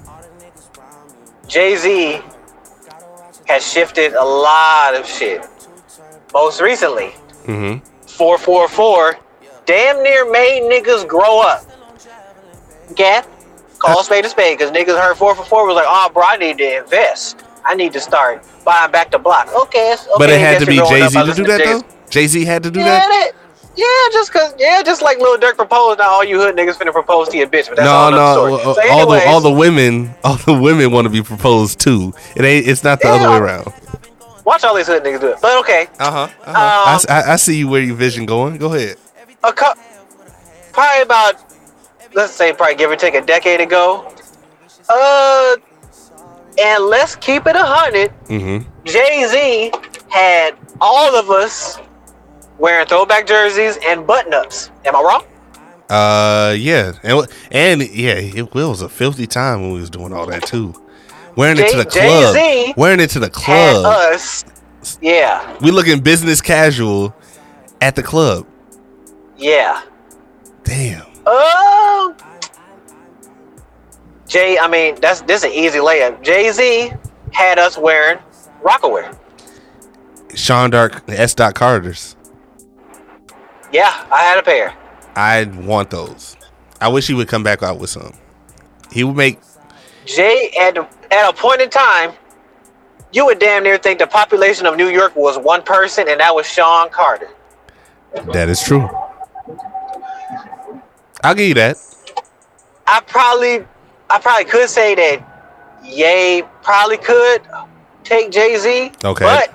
Jay Z has shifted a lot of shit. Most recently, Mm-hmm. 444 damn near made niggas grow up. Okay? Call a spade a spade because niggas heard four for four was like, oh, bro, I need to invest. I need to start buying back the block. Okay. it's- But okay, it had to be Jay Z to do that Jay- though. Jay Z had to do Yeah, that. that, yeah, just cause yeah, just like Lil Durk proposed. Now all you hood niggas finna propose to your bitch, but that's No, all no. story. uh, So all the all the women, (laughs) all the women want to be proposed to. It ain't. It's not the Yeah. other way around. watch all these hood niggas do it. But okay, Uh huh. Um, I see you where your vision going. Go ahead. a cou- probably about let's say probably give or take a decade ago. Uh, and let's keep it a hundred. Mm-hmm. Jay Z had all of us wearing throwback jerseys and button ups. Am I wrong? Uh, yeah, and and yeah, it was a filthy time when we was doing all that too. Wearing it to the club. Jay-Z Wearing it to the club. us. Yeah, We looking business casual at the club. yeah. Damn. Um, Jay, I mean that's this is an easy layup. Jay Z had us wearing Rocawear. Sean Dark S. Dot Carter's. Yeah, I had a pair. I want those. I wish he would come back out with some. He would make Jay at at a point in time, you would damn near think the population of New York was one person, and that was Sean Carter. that is true. I'll give you that. I probably, I probably could say that Ye probably could take Jay Z. Okay. But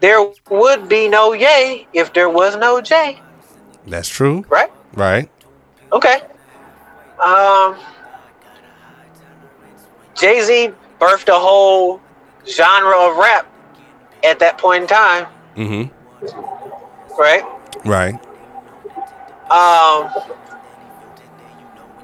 there would be no Ye if there was no Jay, That's true. right? Right. Okay. Um, Jay Z birthed a whole genre of rap at that point in time, Mm-hmm. right? Right. Um,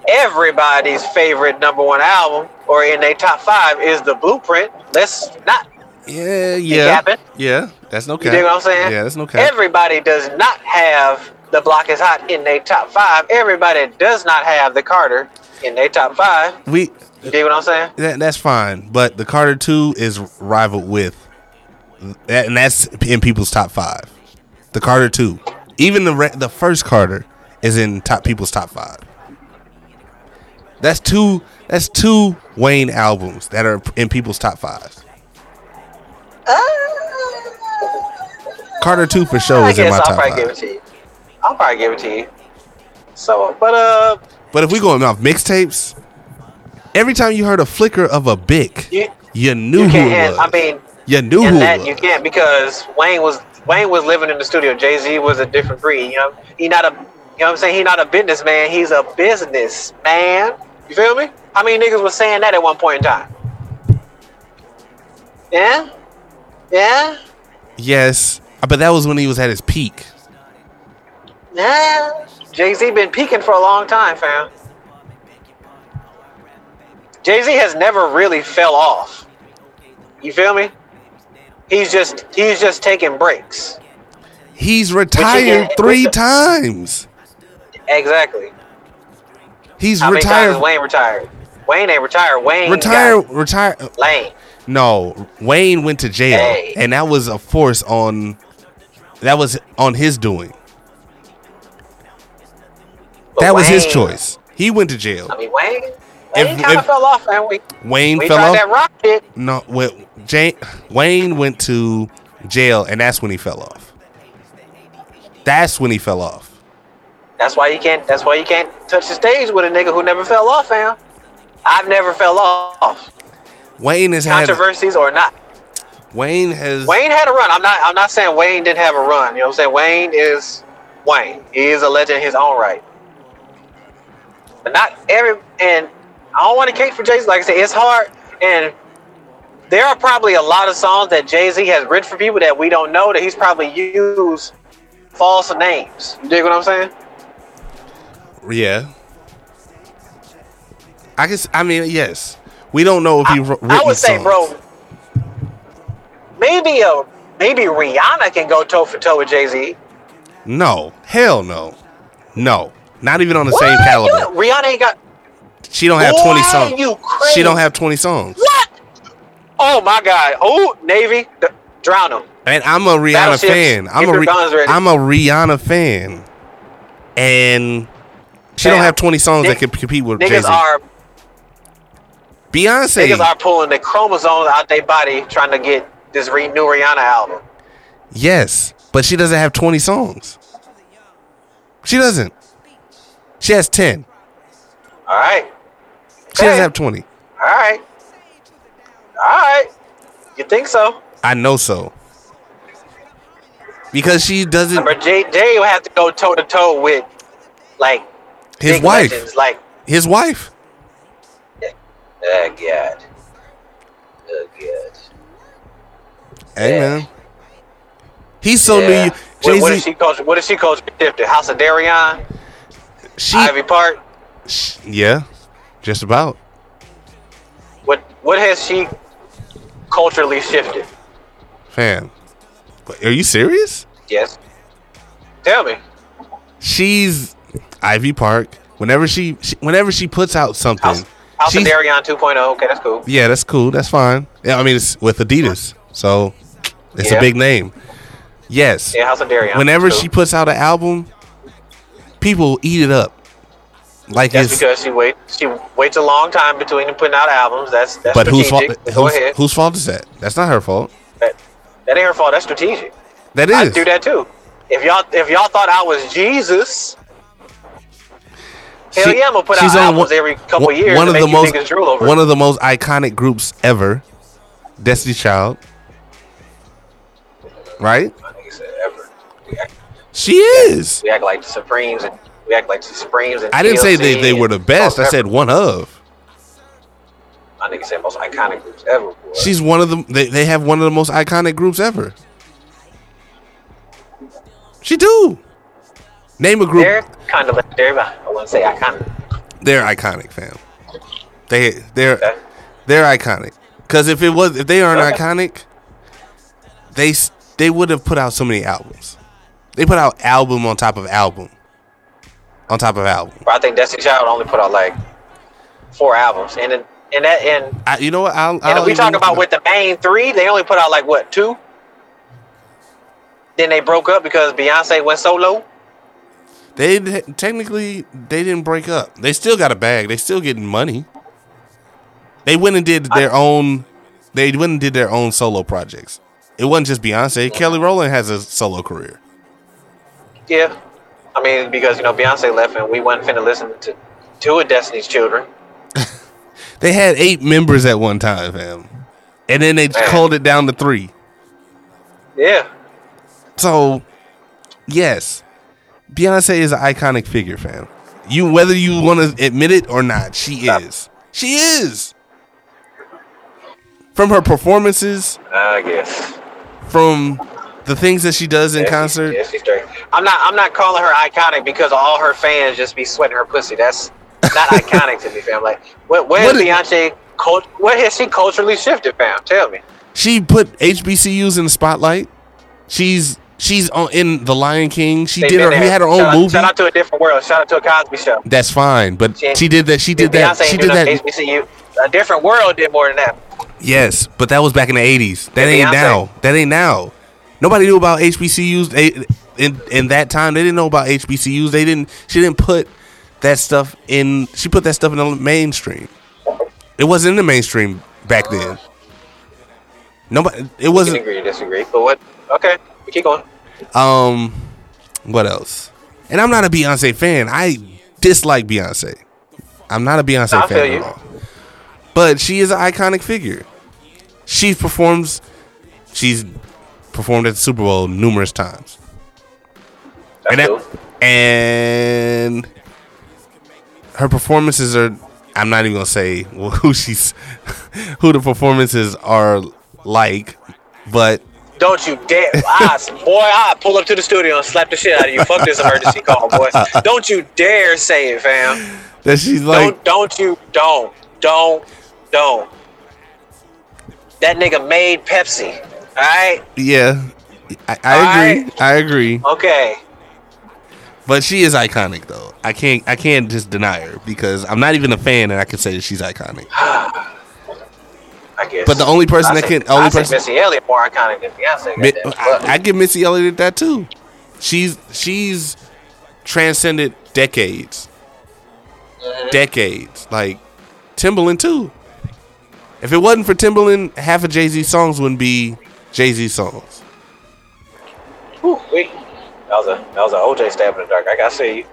everybody's favorite number one album, or in their top five, is The Blueprint. Let's not. Yeah, yeah. Yeah. That's no cap. You dig what I'm saying? Yeah, that's no cap. Everybody does not have The Block is Hot in their top five. Everybody does not have The Carter in their top five. we You dig what I'm saying? that, that's fine, but the Carter 2 is rivaled with that, and that's in people's top 5. The Carter 2. Even the re- the first Carter is in top people's top 5. That's two that's two Wayne albums that are in people's top 5. Carter 2 for sure I is in my I'll top probably give it to you. I'll probably give it to you. So, but uh, But if we going off mixtapes, every time you heard a flicker of a bic, You, you knew you who it was. I mean, you knew who that was. you can't because Wayne was Wayne was living in the studio. Jay Z was a different breed. You know, he not a you know what I'm saying. He not a businessman. He's a business man. You feel me? How many niggas was saying that at one point in time? Yeah, yeah, Yes, but that was when he was at his peak. yeah. Jay Z been peaking for a long time, fam. Jay Z has never really fell off. You feel me? He's just he's just taking breaks. He's retired get- three times. Exactly. He's How retired. Wayne retired? Wayne ain't retired. Wayne Retire, retire. Lane. No, Wayne went to jail, Hey. and that was a force on. That was on his doing. But that was his choice. He went to jail. I mean, Wayne. Wayne kind of fell off, man. We, Wayne we fell off. that rock shit. No, Jane, Wayne went to jail, and that's when he fell off. That's when he fell off. That's why you can't. That's why you can't touch the stage with a nigga who never fell off, fam. I've never fell off. Wayne has had. Controversies or not, Wayne has. Wayne had a run. I'm not. I'm not saying Wayne didn't have a run. You know what I'm saying? Wayne is Wayne. He is a legend in his own right. But not every. And I don't want to cake for Jay Z. Like I said, it's hard. And there are probably a lot of songs that Jay Z has written for people that we don't know that he's probably used false names. You dig what I'm saying? Yeah. I guess. I mean, yes. We don't know if he wrote. I would say, bro, maybe a maybe Rihanna can go toe for toe with Jay Z. No, hell no, no. Not even on the same caliber. Rihanna ain't got She don't have twenty Boy, songs. you crazy. She don't have twenty songs. what? Oh my God! Oh Navy, d- drown him. And I'm a Rihanna fan. I'm get a your Ri- guns ready. I'm a Rihanna fan, and she don't have twenty songs that can compete with Jay Niggas Z. are Beyonce. niggas are pulling the chromosomes out their body trying to get this re- new Rihanna album. Yes, but she doesn't have 20 songs. She doesn't. She has 10. All right, She doesn't have 20. all right, all right. You think so? I know so. Because she doesn't. Remember, Jay Jay will have to go toe to toe with like His big wife. legends, like His wife. oh god, oh god. Hey, Yeah. man. He's so Yeah. new. What, Jay what is Z. she coach? What is she coach? Shifted House of Deréon, She. Ivy Park. sh- yeah. Just about. What what has she culturally shifted? Fam. Are you serious? Yes. Tell me. She's Ivy Park. Whenever she, she whenever she puts out something, House, House of she's- Deréon 2.0. Okay, that's cool. Yeah, that's cool. That's fine. Yeah, I mean it's with Adidas, so it's a big name. Yes. Yeah, House of Deréon. Whenever Cool. she puts out an album, people eat it up. Like That's because she wait she waits a long time between putting out albums. That's that's but whose fault? strategic. Go Whose, ahead. whose fault is that? That's not her fault. That, that ain't her fault. That's strategic. That is. I do that too. If y'all if y'all thought I was Jesus, hell She- yeah, I'm gonna put out she's on albums one- every couple one- years One of the most niggas drool over. one of the most iconic groups ever, Destiny Child. Right? My nigga said ever. Act, She is. we act like the Supremes and we act like the Supremes and I didn't say they, they were the best. I said one of. my nigga said most iconic groups ever. Boy. She's one of the. They, they have one of the most iconic groups ever. She do. Name a group. they're kind of legendary, but I wouldn't say iconic. They're iconic, fam. They they're Okay. they're iconic. Cause if it was if they aren't Okay. iconic, they they would have put out so many albums. They put out album on top of album, on top of album. But I think Destiny Child only put out like four albums, and then and that and I, you know what? I'll, and I'll if we talk about with the main three, they only put out like what two? Then they broke up because Beyonce went solo. They technically they didn't break up. They still got a bag. They still getting money. They went and did their own. They went and did their own solo projects. It wasn't just Beyonce. Kelly Rowland has a solo career. Yeah, I mean because you know Beyonce left and we wasn't finna listen to Two of Destiny's Children. (laughs) They had eight members at one time, fam, and then they Man. culled it down to three. Yeah. So, yes, Beyonce is an iconic figure, fam. You whether you want to admit it or not, she is. She is. From her performances, I guess. from the things that she does in Yeah, she- concert. Yeah, she's straight. I'm not. I'm not calling her iconic because all her fans just be sweating her pussy. That's not (laughs) iconic to me, fam. Like, where, where What has Beyonce? Cult, where has she culturally shifted, fam? Tell me. She put HBCUs in the spotlight. She's she's on in The Lion King. She They did her. He had her shout own out, movie. Shout out to a different world. Shout out to a Cosby show. That's fine, but She- she did that. She did that. She did that. HBCU. A different world did more than that. Yes, but that was back in the eighties. That ain't Beyonce. now. That ain't now. Nobody knew about HBCUs in in that time. They didn't know about HBCUs. They didn't. She didn't put that stuff in. She put that stuff in the mainstream. It wasn't in the mainstream back then. Nobody. It wasn't. agree to disagree, but what? Okay, we keep going. Um, what else? And I'm not a Beyonce fan. I dislike Beyonce. I'm not a Beyonce I fan you. at all. But she is an iconic figure. She performs. She's performed at the Super Bowl numerous times, and that, and her performances are. I'm not even gonna say (laughs) who she's, who the performances are like, but Don't you dare, I, boy! I pull up to the studio and slap the shit out of you. Fuck this emergency call, boy! Don't you dare say it, fam. that she's like. don't, don't you, don't, don't, don't. That nigga made Pepsi. All right, Yeah, I, I agree. I agree. okay. But she is iconic, though. I can't. I can't just deny her because I'm not even a fan, and I can say that she's iconic. (sighs) (sighs) (sighs) I guess. But the only person I that say- can, only I person, Missy Elliott more iconic than Beyonce. Mi-. I, I give Missy Elliott that too. She's she's transcended decades, Mm-hmm. decades. Like Timbaland too. If it wasn't for Timbaland, half of Jay Z songs wouldn't be Jay Z songs. Whew, wait. That was a that was a OJ stab in the dark. I gotta see you.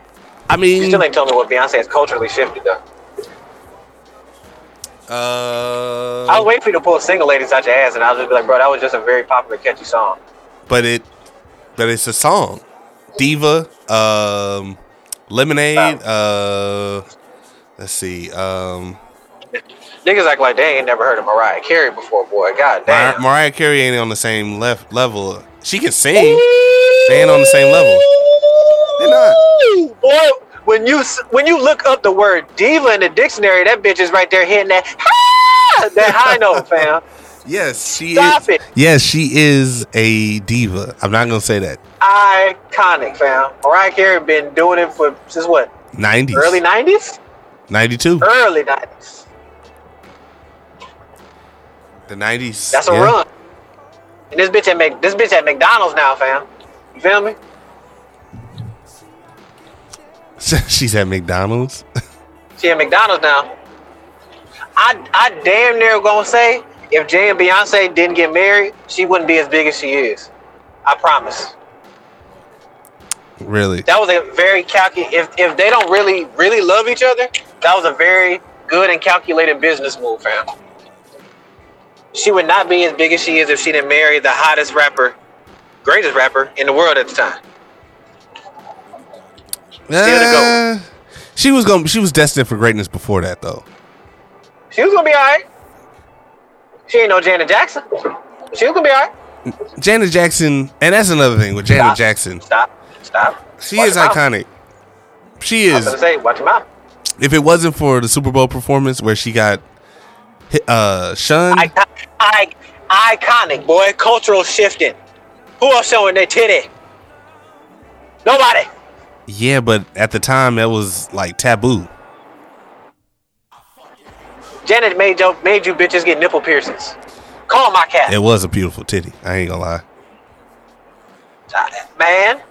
I mean, You still ain't told me what Beyonce has culturally shifted though. Uh, I was waiting for you to pull a single ladies out your ass, and I was just be like, bro, that was just a very popular, catchy song. but it but it's a song. Diva um lemonade uh let's see um Niggas act like they ain't never heard of Mariah Carey before, boy. God Mar- damn. mariah carey ain't on the same left level. She can sing. They ain't on the same level. They're not. Boy, when you when you look up the word diva in the dictionary, that bitch is right there hitting that "Ah!" that high (laughs) note, fam. yes she Stop is it. yes she is a diva i'm not gonna say that Iconic, fam. Mariah Carey been doing it for since what? 90s Early nineties? 92 Early nineties. the 90s That's a yeah. run. And this bitch at Mc, this bitch at McDonald's now, fam. You feel me? (laughs) she's at mcdonald's She at McDonald's now. I I damn near gonna say if Jay and Beyonce didn't get married, she wouldn't be as big as she is. I promise. really That was a very calculated. If if they don't really really love each other, that was a very good and calculated business move, fam. She would not be as big as she is if she didn't marry the hottest rapper, greatest rapper in the world at the time. Still to go. Uh, she was going she was destined for greatness before that though She was gonna be alright. She ain't no Janet Jackson. She was gonna be alright. Janet Jackson, and that's another thing with Janet Stop. Jackson. Stop. Stop. She Watch is your mouth. iconic. She I was is. gonna say, watch your mouth. If it wasn't for the Super Bowl performance where she got hit, uh shunned, Icon- I, iconic, boy. Cultural shifting. Who else showing their titty? Nobody. Yeah, but at the time that was like taboo. Janet made you, made you bitches get nipple piercings. Call my cat. It was a beautiful titty. I ain't gonna lie. Man.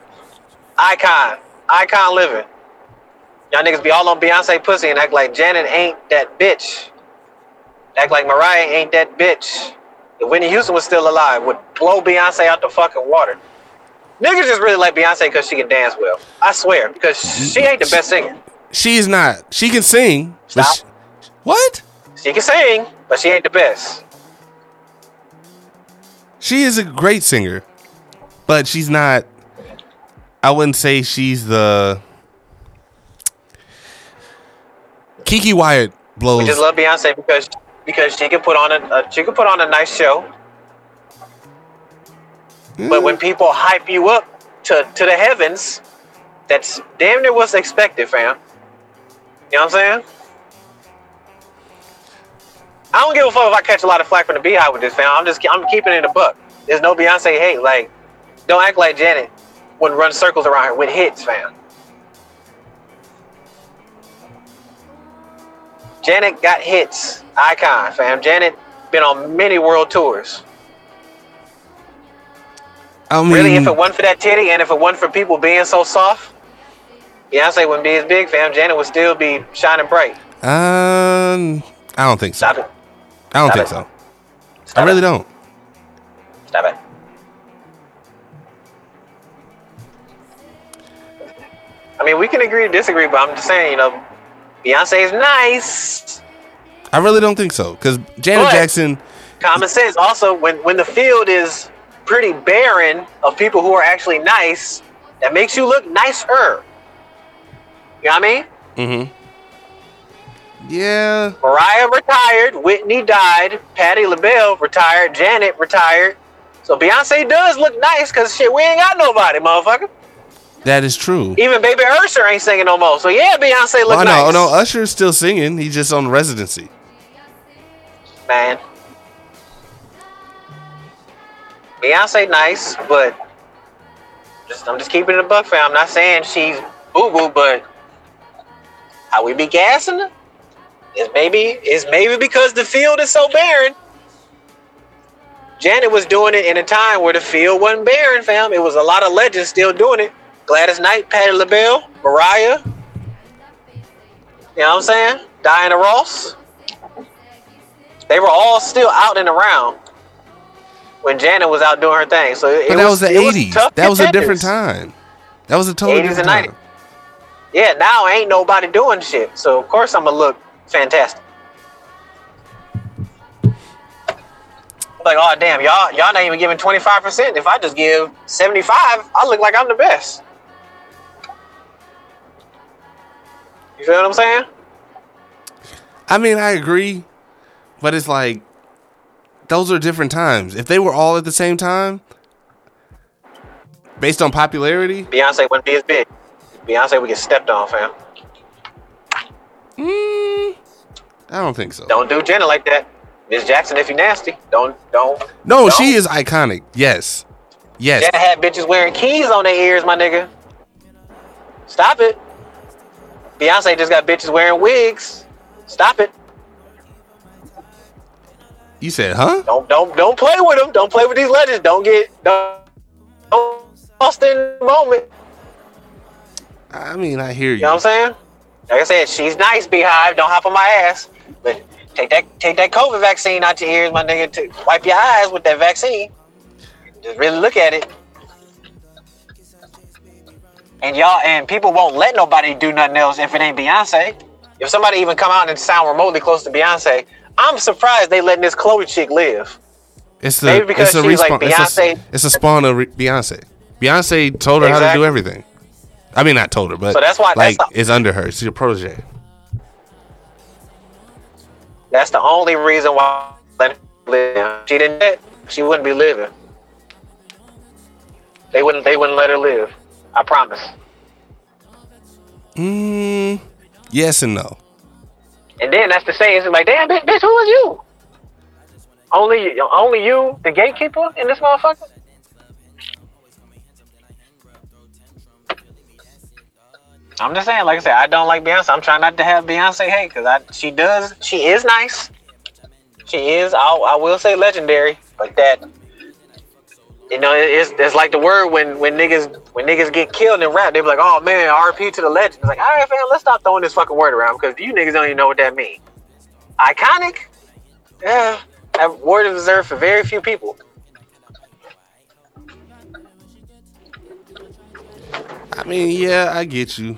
Icon. Icon living. Y'all niggas be all on Beyonce pussy and act like Janet ain't that bitch. Act like Mariah ain't that bitch. If Whitney Houston was still alive, would blow Beyonce out the fucking water. Niggas just really like Beyonce because she can dance well. I swear, because she ain't the best singer. She's not. She can sing. Stop. she- what? She can sing, but she ain't the best. She is a great singer, but she's not. I wouldn't say she's the. Keke Wyatt blows. We just love Beyonce because because she can put on a, a she can put on a nice show. But when people hype you up to, to the heavens, that's damn near what's expected, fam. You know what I'm saying? I don't give a fuck if I catch a lot of flack from the Beehive with this, fam. I'm just I'm keeping it in a book. There's no Beyonce hate. Like, don't act like Janet wouldn't run circles around her with hits, fam. Janet got hits, icon, fam. Janet been on many world tours. I mean, Really, if it wasn't for that titty and if it wasn't for people being so soft, Beyonce wouldn't be as big, fam. Janet would still be shining bright. um, I don't think so. Stop it. I don't Stop think it. so. Stop I really it. don't. Stop it. I mean, we can agree to disagree, but I'm just saying, you know, Beyonce is nice. I really don't think so. Because Janet But- Jackson, Common sense. Also, when when the field is pretty barren of people who are actually nice, that makes you look nicer. You know what I mean? mm-hmm. Yeah, Mariah retired, Whitney died, Patti LaBelle retired, Janet retired. So Beyonce does look nice because shit, we ain't got nobody, motherfucker. that is true. Even Baby Usher ain't singing no more. So yeah, Beyonce look Oh no, nice. oh no, Usher's still singing. He's just on residency. man. Beyonce nice, but just I'm just keeping it a buck fam. I'm not saying she's boo boo, but how we be gassing her is maybe is maybe because the field is so barren. Janet was doing it in a time where the field wasn't barren, fam. It was a lot of legends still doing it. Gladys Knight, Patti LaBelle, Mariah. You know what I'm saying? Diana Ross. They were all still out and around when Janet was out doing her thing. So it, But it that was, the '80s. tough that was a different time. That was a totally 80s different and time. 90s. Yeah, now ain't nobody doing shit. So of course I'm gonna look fantastic. Like, oh damn, y'all y'all not even giving 25%. If I just give 75, I look like I'm the best. You feel what I'm saying? I mean, I agree, but it's like those are different times. If they were all at the same time, based on popularity, Beyonce wouldn't be as big. Beyonce would get stepped on, fam. mm, I don't think so. Don't do Jenna like that. Miss Jackson, if you nasty, don't don't. No, don't. she is iconic. Yes, yes. Jenna had bitches wearing keys on their ears, my nigga. Stop it. Beyonce just got bitches wearing wigs. Stop it. You said, huh? Don't don't don't play with them. Don't play with these legends. Don't get don't, don't lost in the moment. I mean, I hear you. You know what I'm saying? Like I said, she's nice, BeyHive. Don't hop on my ass. But take that take that COVID vaccine out your ears, my nigga. To wipe your eyes with that vaccine. Just really look at it. And y'all and people won't let nobody do nothing else if it ain't Beyonce. If somebody even come out and sound remotely close to Beyonce, I'm surprised they letting this Chloe chick live. It's the Maybe because it's a she's like respawn. it's, a, it's a spawn of re- Beyonce. Beyonce told her how to do everything. I mean, not told her, but So that's why- like that's the- it's under her. She's a protege. That's the only reason why I let her live. She didn't she wouldn't be living. They wouldn't they wouldn't let her live. I promise. Mm, yes and no. And then that's the saying, it's like, damn bitch, bitch, who is you? Only only you, the gatekeeper in this motherfucker? I'm just saying, like I said, I don't like Beyonce. I'm trying not to have Beyonce hate because I she does she is nice. She is, I'll, I will say legendary, but that you know, it's, it's like the word when when niggas when niggas get killed in rap, they be like, "Oh man, RP to the legend." It's like, all right, fam, let's stop throwing this fucking word around because you niggas don't even know what that means. Iconic, yeah, that word is reserved for very few people. I mean, yeah, I get you.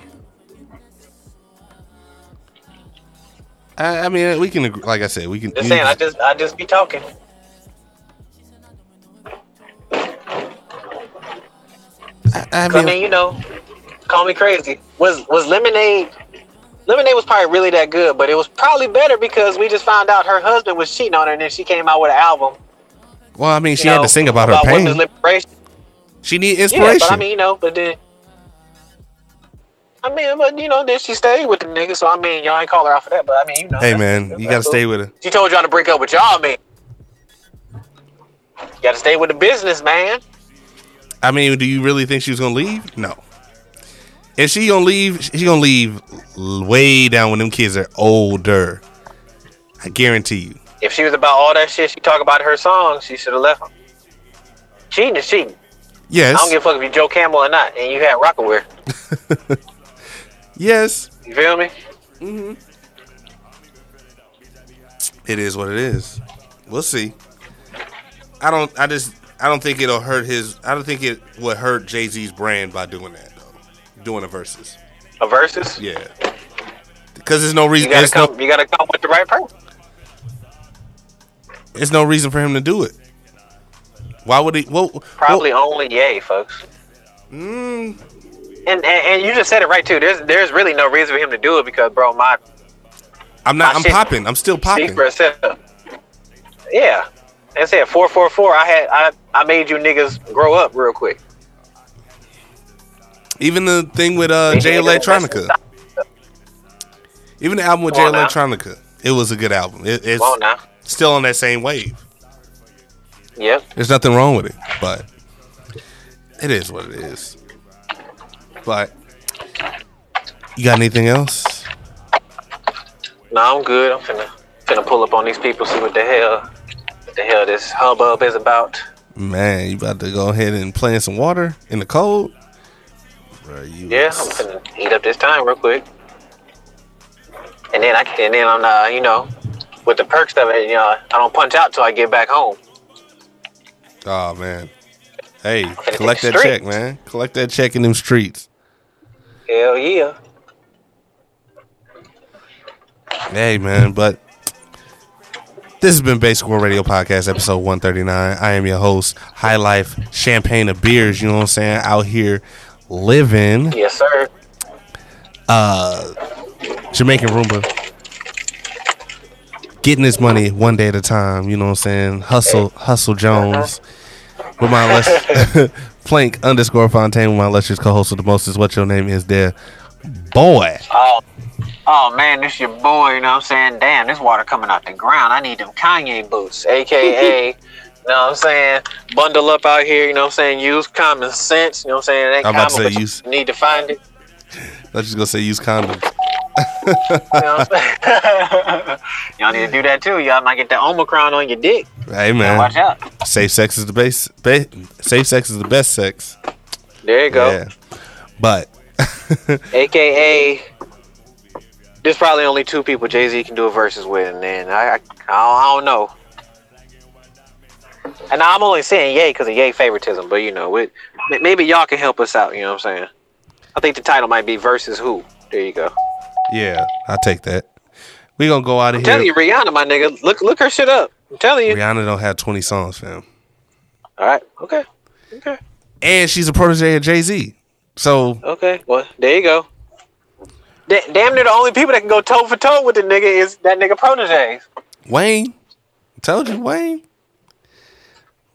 I, I mean, we can agree, like I said, we can. Just saying, I just I just be talking. I, I 'Cause, I mean, mean, you know, call me crazy. Was was Lemonade? Lemonade was probably really that good, but it was probably better because we just found out her husband was cheating on her, and then she came out with an album. well, I mean, she had know, to sing about, her pain. liberation. She need inspiration. Yeah, but I mean, you know, but then. I mean, but you know, then she stayed with the nigga, so I mean, y'all ain't call her out for that, but I mean, you know. hey, man, you gotta cool. stay with her. She told y'all to break up with y'all, man. You gotta stay with the business, man. I mean, do you really think she was gonna leave? No. If she gonna leave, she gonna leave way down when them kids are older. I guarantee you. If she was about all that shit she talk about her songs, she should have left him. Cheating is cheating. Yes. I don't give a fuck if you Joe Camel or not, and you had Rocawear. (laughs) yes. You feel me? Mm-hmm. It is what it is. We'll see. I don't. I just. I don't think it'll hurt his. I don't think it would hurt Jay Z's brand by doing that though. Doing a versus. A versus. Yeah. Because there's no reason. You gotta come. no. You gotta come with the right person. There's no reason for him to do it. Why would he? Well, Probably only Yay, folks. Mm, And, and and you just said it right too. There's there's really no reason for him to do it because, bro, my I'm not. My I'm popping. I'm still popping. Yeah. I said four four four. I had I I made you niggas grow up real quick. Even the thing with uh, Jay Electronica. Even the album with Jay Come on now. Electronica. It was a good album. It, it's on still on that same wave. Yep. There's nothing wrong with it, but it is what it is. But you got anything else? No, I'm good. I'm finna finna pull up on these people, see what the hell what the hell this hubbub is about. Man, you about to go ahead and play in some water in the cold? You Yeah, was- I'm gonna eat up this time real quick. And then I and then I'm uh, you know, with the perks of it, you know, I don't punch out till I get back home. Oh man. Hey, collect that check, man. Collect that check in them streets. Hell yeah. Hey man, but this has been Basic World Radio Podcast, episode 139. I am your host, High Life Champagne of Beers, you know what I'm saying? Out here living Yes, sir. Uh, Jamaican Roomba. Getting this money one day at a time, you know what I'm saying? Hustle, hustle Jones. Uh-huh. With my less (laughs) Plank underscore Fontaine with my illustrious co-host of the most is what your name is there. Boy. Oh, oh man, this your boy. You know what I'm saying? Damn, this water coming out the ground. I need them Kanye boots, aka. (laughs) You know what I'm saying? Bundle up out here, you know what I'm saying? Use common sense, you know what I'm saying? Ain't I'm about to say use- need to find it. I was just gonna say use condoms. (laughs) You know what I'm saying? (laughs) Y'all need to do that too. Y'all might get the Omicron on your dick. Hey man, Watch out. Safe sex is the base ba- safe sex is the best sex. There you go. Yeah. But AKA, there's probably only two people Jay Z can do a versus with, and then I, I, I, don't, know. And I'm only saying yay because of yay favoritism, but you know, with, maybe y'all can help us out. You know what I'm saying? I think the title might be versus who. There you go. yeah, I'll take that. We gonna go out of here. I'm telling you. Rihanna, my nigga, look look her shit up. I'm telling you. Rihanna don't have 20 songs, fam. All right. Okay. Okay. And she's a protege of Jay-Z. So Okay. Well, there you go. Da- damn near the only people that can go toe for toe with the nigga is that nigga proteges. Wayne, told you, Wayne.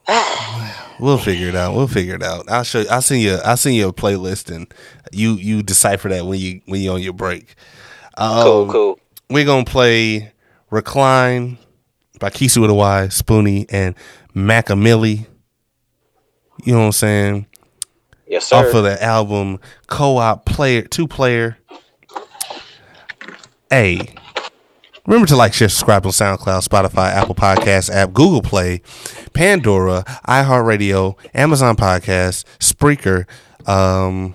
(sighs) we'll figure it out. We'll figure it out. I'll show. You, I'll send you. I'll send you a playlist, and you you decipher that when you when you on your break. Um, Cool. Cool. We're gonna play "Recline" by Kisu with a Y, Spoonie, and Macamilli. You know what I'm saying? Yes, sir. Off of the album "Co-op Player Two Player." Hey, remember to like, share, subscribe on SoundCloud, Spotify, Apple Podcasts app, Google Play, Pandora, iHeartRadio, Amazon Podcasts, Spreaker. Um,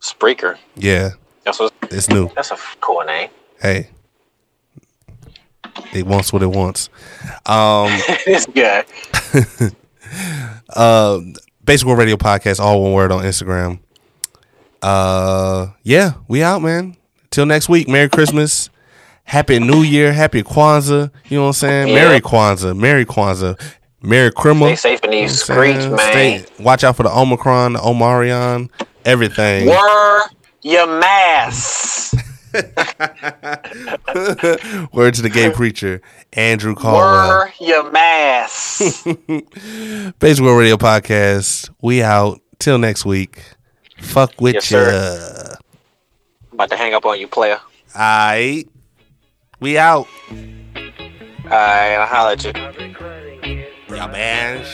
Spreaker. yeah, That's what. it's new. That's a cool name. Hey, it wants what it wants. Um, (laughs) this guy. (laughs) uh, Basic World Radio Podcast, all one word on Instagram. Uh, yeah, we out, man. Till next week. Merry Christmas. Happy New Year, Happy Kwanzaa. You know what I'm saying? Yeah. Merry Kwanzaa, Merry Kwanzaa, Merry Christmas. Stay safe in these You know streets, man. Stay- watch out for the Omicron, the Omarion, everything. Wear your mask. (laughs) Word to the gay preacher, Andrew Caldwell. Wear your mask. (laughs) Basic World Radio Podcast. We out. Till next week. Fuck with Yes, ya. sir. About to hang up on you, player. Aight. We out. Alright, I'll holler at you. Yeah, man.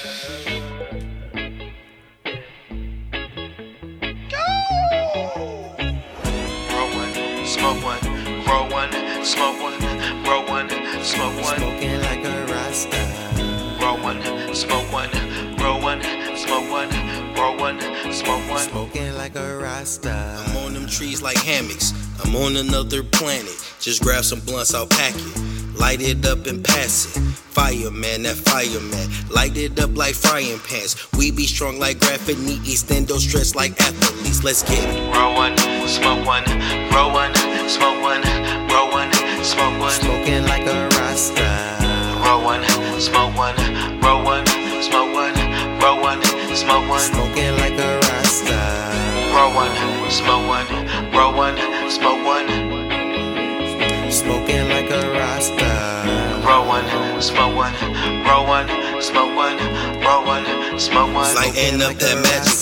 Roll one, smoke one, roll one, smoke one, roll one, smoke one. Smoking like a rasta. Roll one, smoke one, roll one, smoke one, roll one, smoke one. Smoking like a rasta. I'm on them trees like hammocks. I'm on another planet. Just grab some blunts, I'll pack it. Light it up and pass it. Fireman, that fireman. Light it up like frying pans. We be strong like graphite, extendo stretch like athletes. Let's get it. Roll one, smoke one, roll one, smoke one, roll one, smoke one. Smoking like a rasta. Roll one, smoke one, roll one, smoke one, roll one, smoke one. Smoking roll one, smoke one, Smoking like a rasta. roll one, smoke one, roll one, smoke one, smoke one. Lighting up that magic.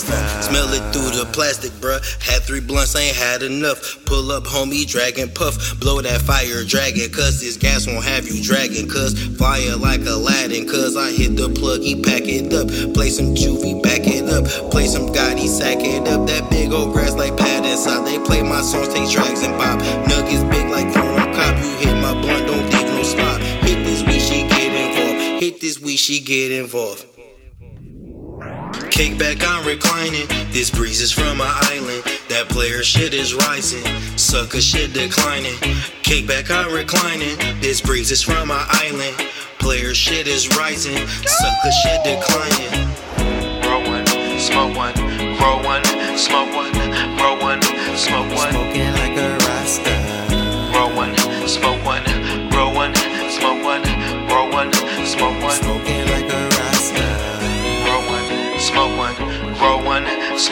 Smell it through the plastic, bruh. Had three blunts, ain't had enough. Pull up, homie, dragon puff. Blow that fire, dragon. Cause this gas won't have you dragging. Cause fire like Aladdin. Cause I hit the plug, he pack it up. Play some juvie, back it up. Play some Gotti, sack it up. That big old grass like pad inside. They play my songs, take tracks and pop. Nuggets big like Chrono Cop. You hit my blunt, don't leave no spot. Hit this, we she get involved. Hit this, we she get involved. Kick back, I'm reclining. This breeze is from my island. That player shit is rising. Sucker shit declining. Kick back, I'm reclining. This breeze is from my island. Player shit is rising. Sucker shit declining. Roll one, smoke one, roll one, smoke one,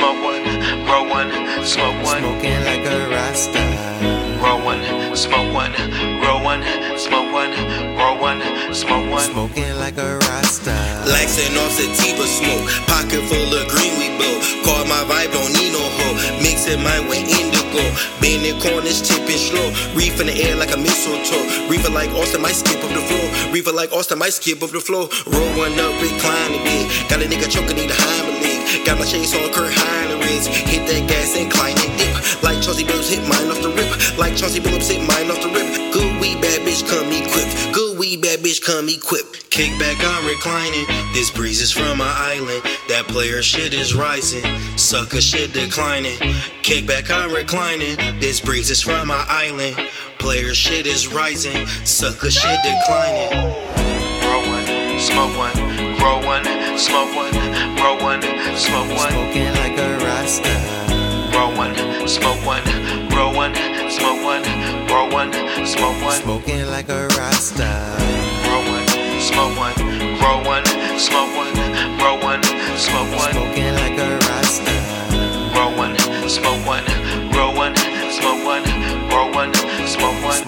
smoke one, roll one, smoke one, Smoking like a rasta. roll one, smoke one, roll one, smoke one, roll one, smoke one. Smoking like a rasta. Laxing off sativa smoke. Pocket full of green we blow. Call my vibe, don't need no hoe. Mixing mine with indigo. Bending corners, tipping slow. Reef in the air like a mistletoe. Reefer like Austin might skip up the floor. Reefer like Austin might skip up the floor. Roll one up, recline a bit. Got a nigga choking, need a leg. Got my chase on Kurt Heinrichs. Hit that gas and climb and dip. Like Chauncey Billups hit mine off the rip. Like Chauncey Billups hit mine off the rip. Good weed, bad bitch, come equipped. Good weed, bad bitch, come equipped. Kick back, I'm reclining. This breeze is from my island. That player shit is rising. Sucker shit declining. Kick back, I'm reclining. This breeze is from my island. Player shit is rising. Sucker shit declining. Roll one, smoke one, roll one, smoke one, roll one, smoke one, Smoking like a rasta. Smoke one, Smoking like a rasta. roll one, smoke one, roll one, smoke one,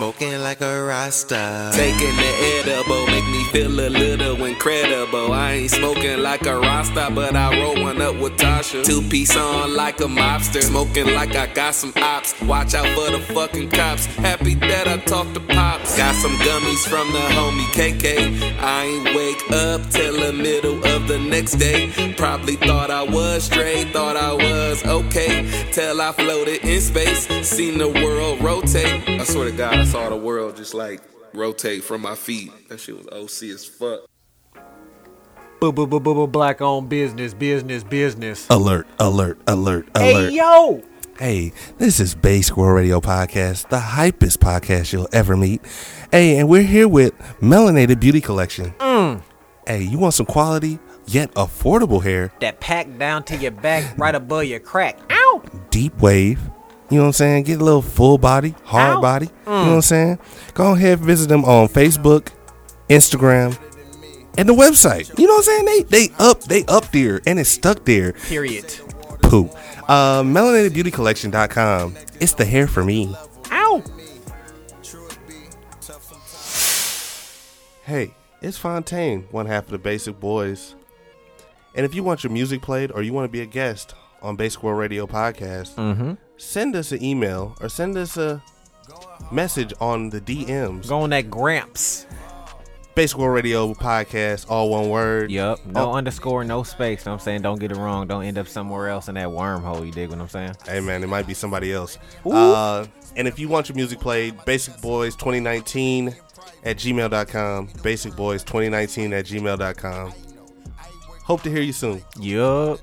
Smoking like a rasta. Taking the edible make me feel a little incredible. I ain't smoking like a Rasta, but I roll one up with Tasha. Two piece on like a mobster. Smoking like I got some ops. Watch out for the fucking cops. Happy that I talked to Pops. Got some gummies from the homie KK. I ain't wake up till the middle of the next day. Probably thought I was straight, thought I was okay. Till I floated in space, seen the world rotate. I swear to God, saw the world just like rotate from my feet. That shit was OC as fuck. Boo boo boo boo boo black on business, business, business. Alert, alert, alert, alert. Hey yo! Hey, this is Basic World Radio Podcast, the hypest podcast you'll ever meet. Hey, and we're here with Melanated Beauty Collection. Mm. Hey, you want some quality yet affordable hair? That packed down to your back, right above your crack. Ow! Deep wave, You know what I'm saying? Get a little full body, hard Ow. body. You know what I'm saying? Go ahead and visit them on Facebook, Instagram, and the website. You know what I'm saying? They they up they up there and it's stuck there. Period. Poo. Uh melanatedbeautycollection.com. It's the hair for me. Ow. Hey, it's Fontaine, one half of the Basic Boys. And if you want your music played or you want to be a guest on Basic World Radio Podcast, Mm-hmm. Send us an email or send us a message on the DMs. Go on that Gramps. Basic World Radio Podcast, all one word. Yup. No Oh. underscore, no space. Know what I'm saying? Don't get it wrong. Don't end up somewhere else in that wormhole. You dig what I'm saying? Hey man, it might be somebody else. Uh, and if you want your music played, Basic Boys 2019 at gmail.com. Basic Boys 2019 at gmail.com. Hope to hear you soon. Yup.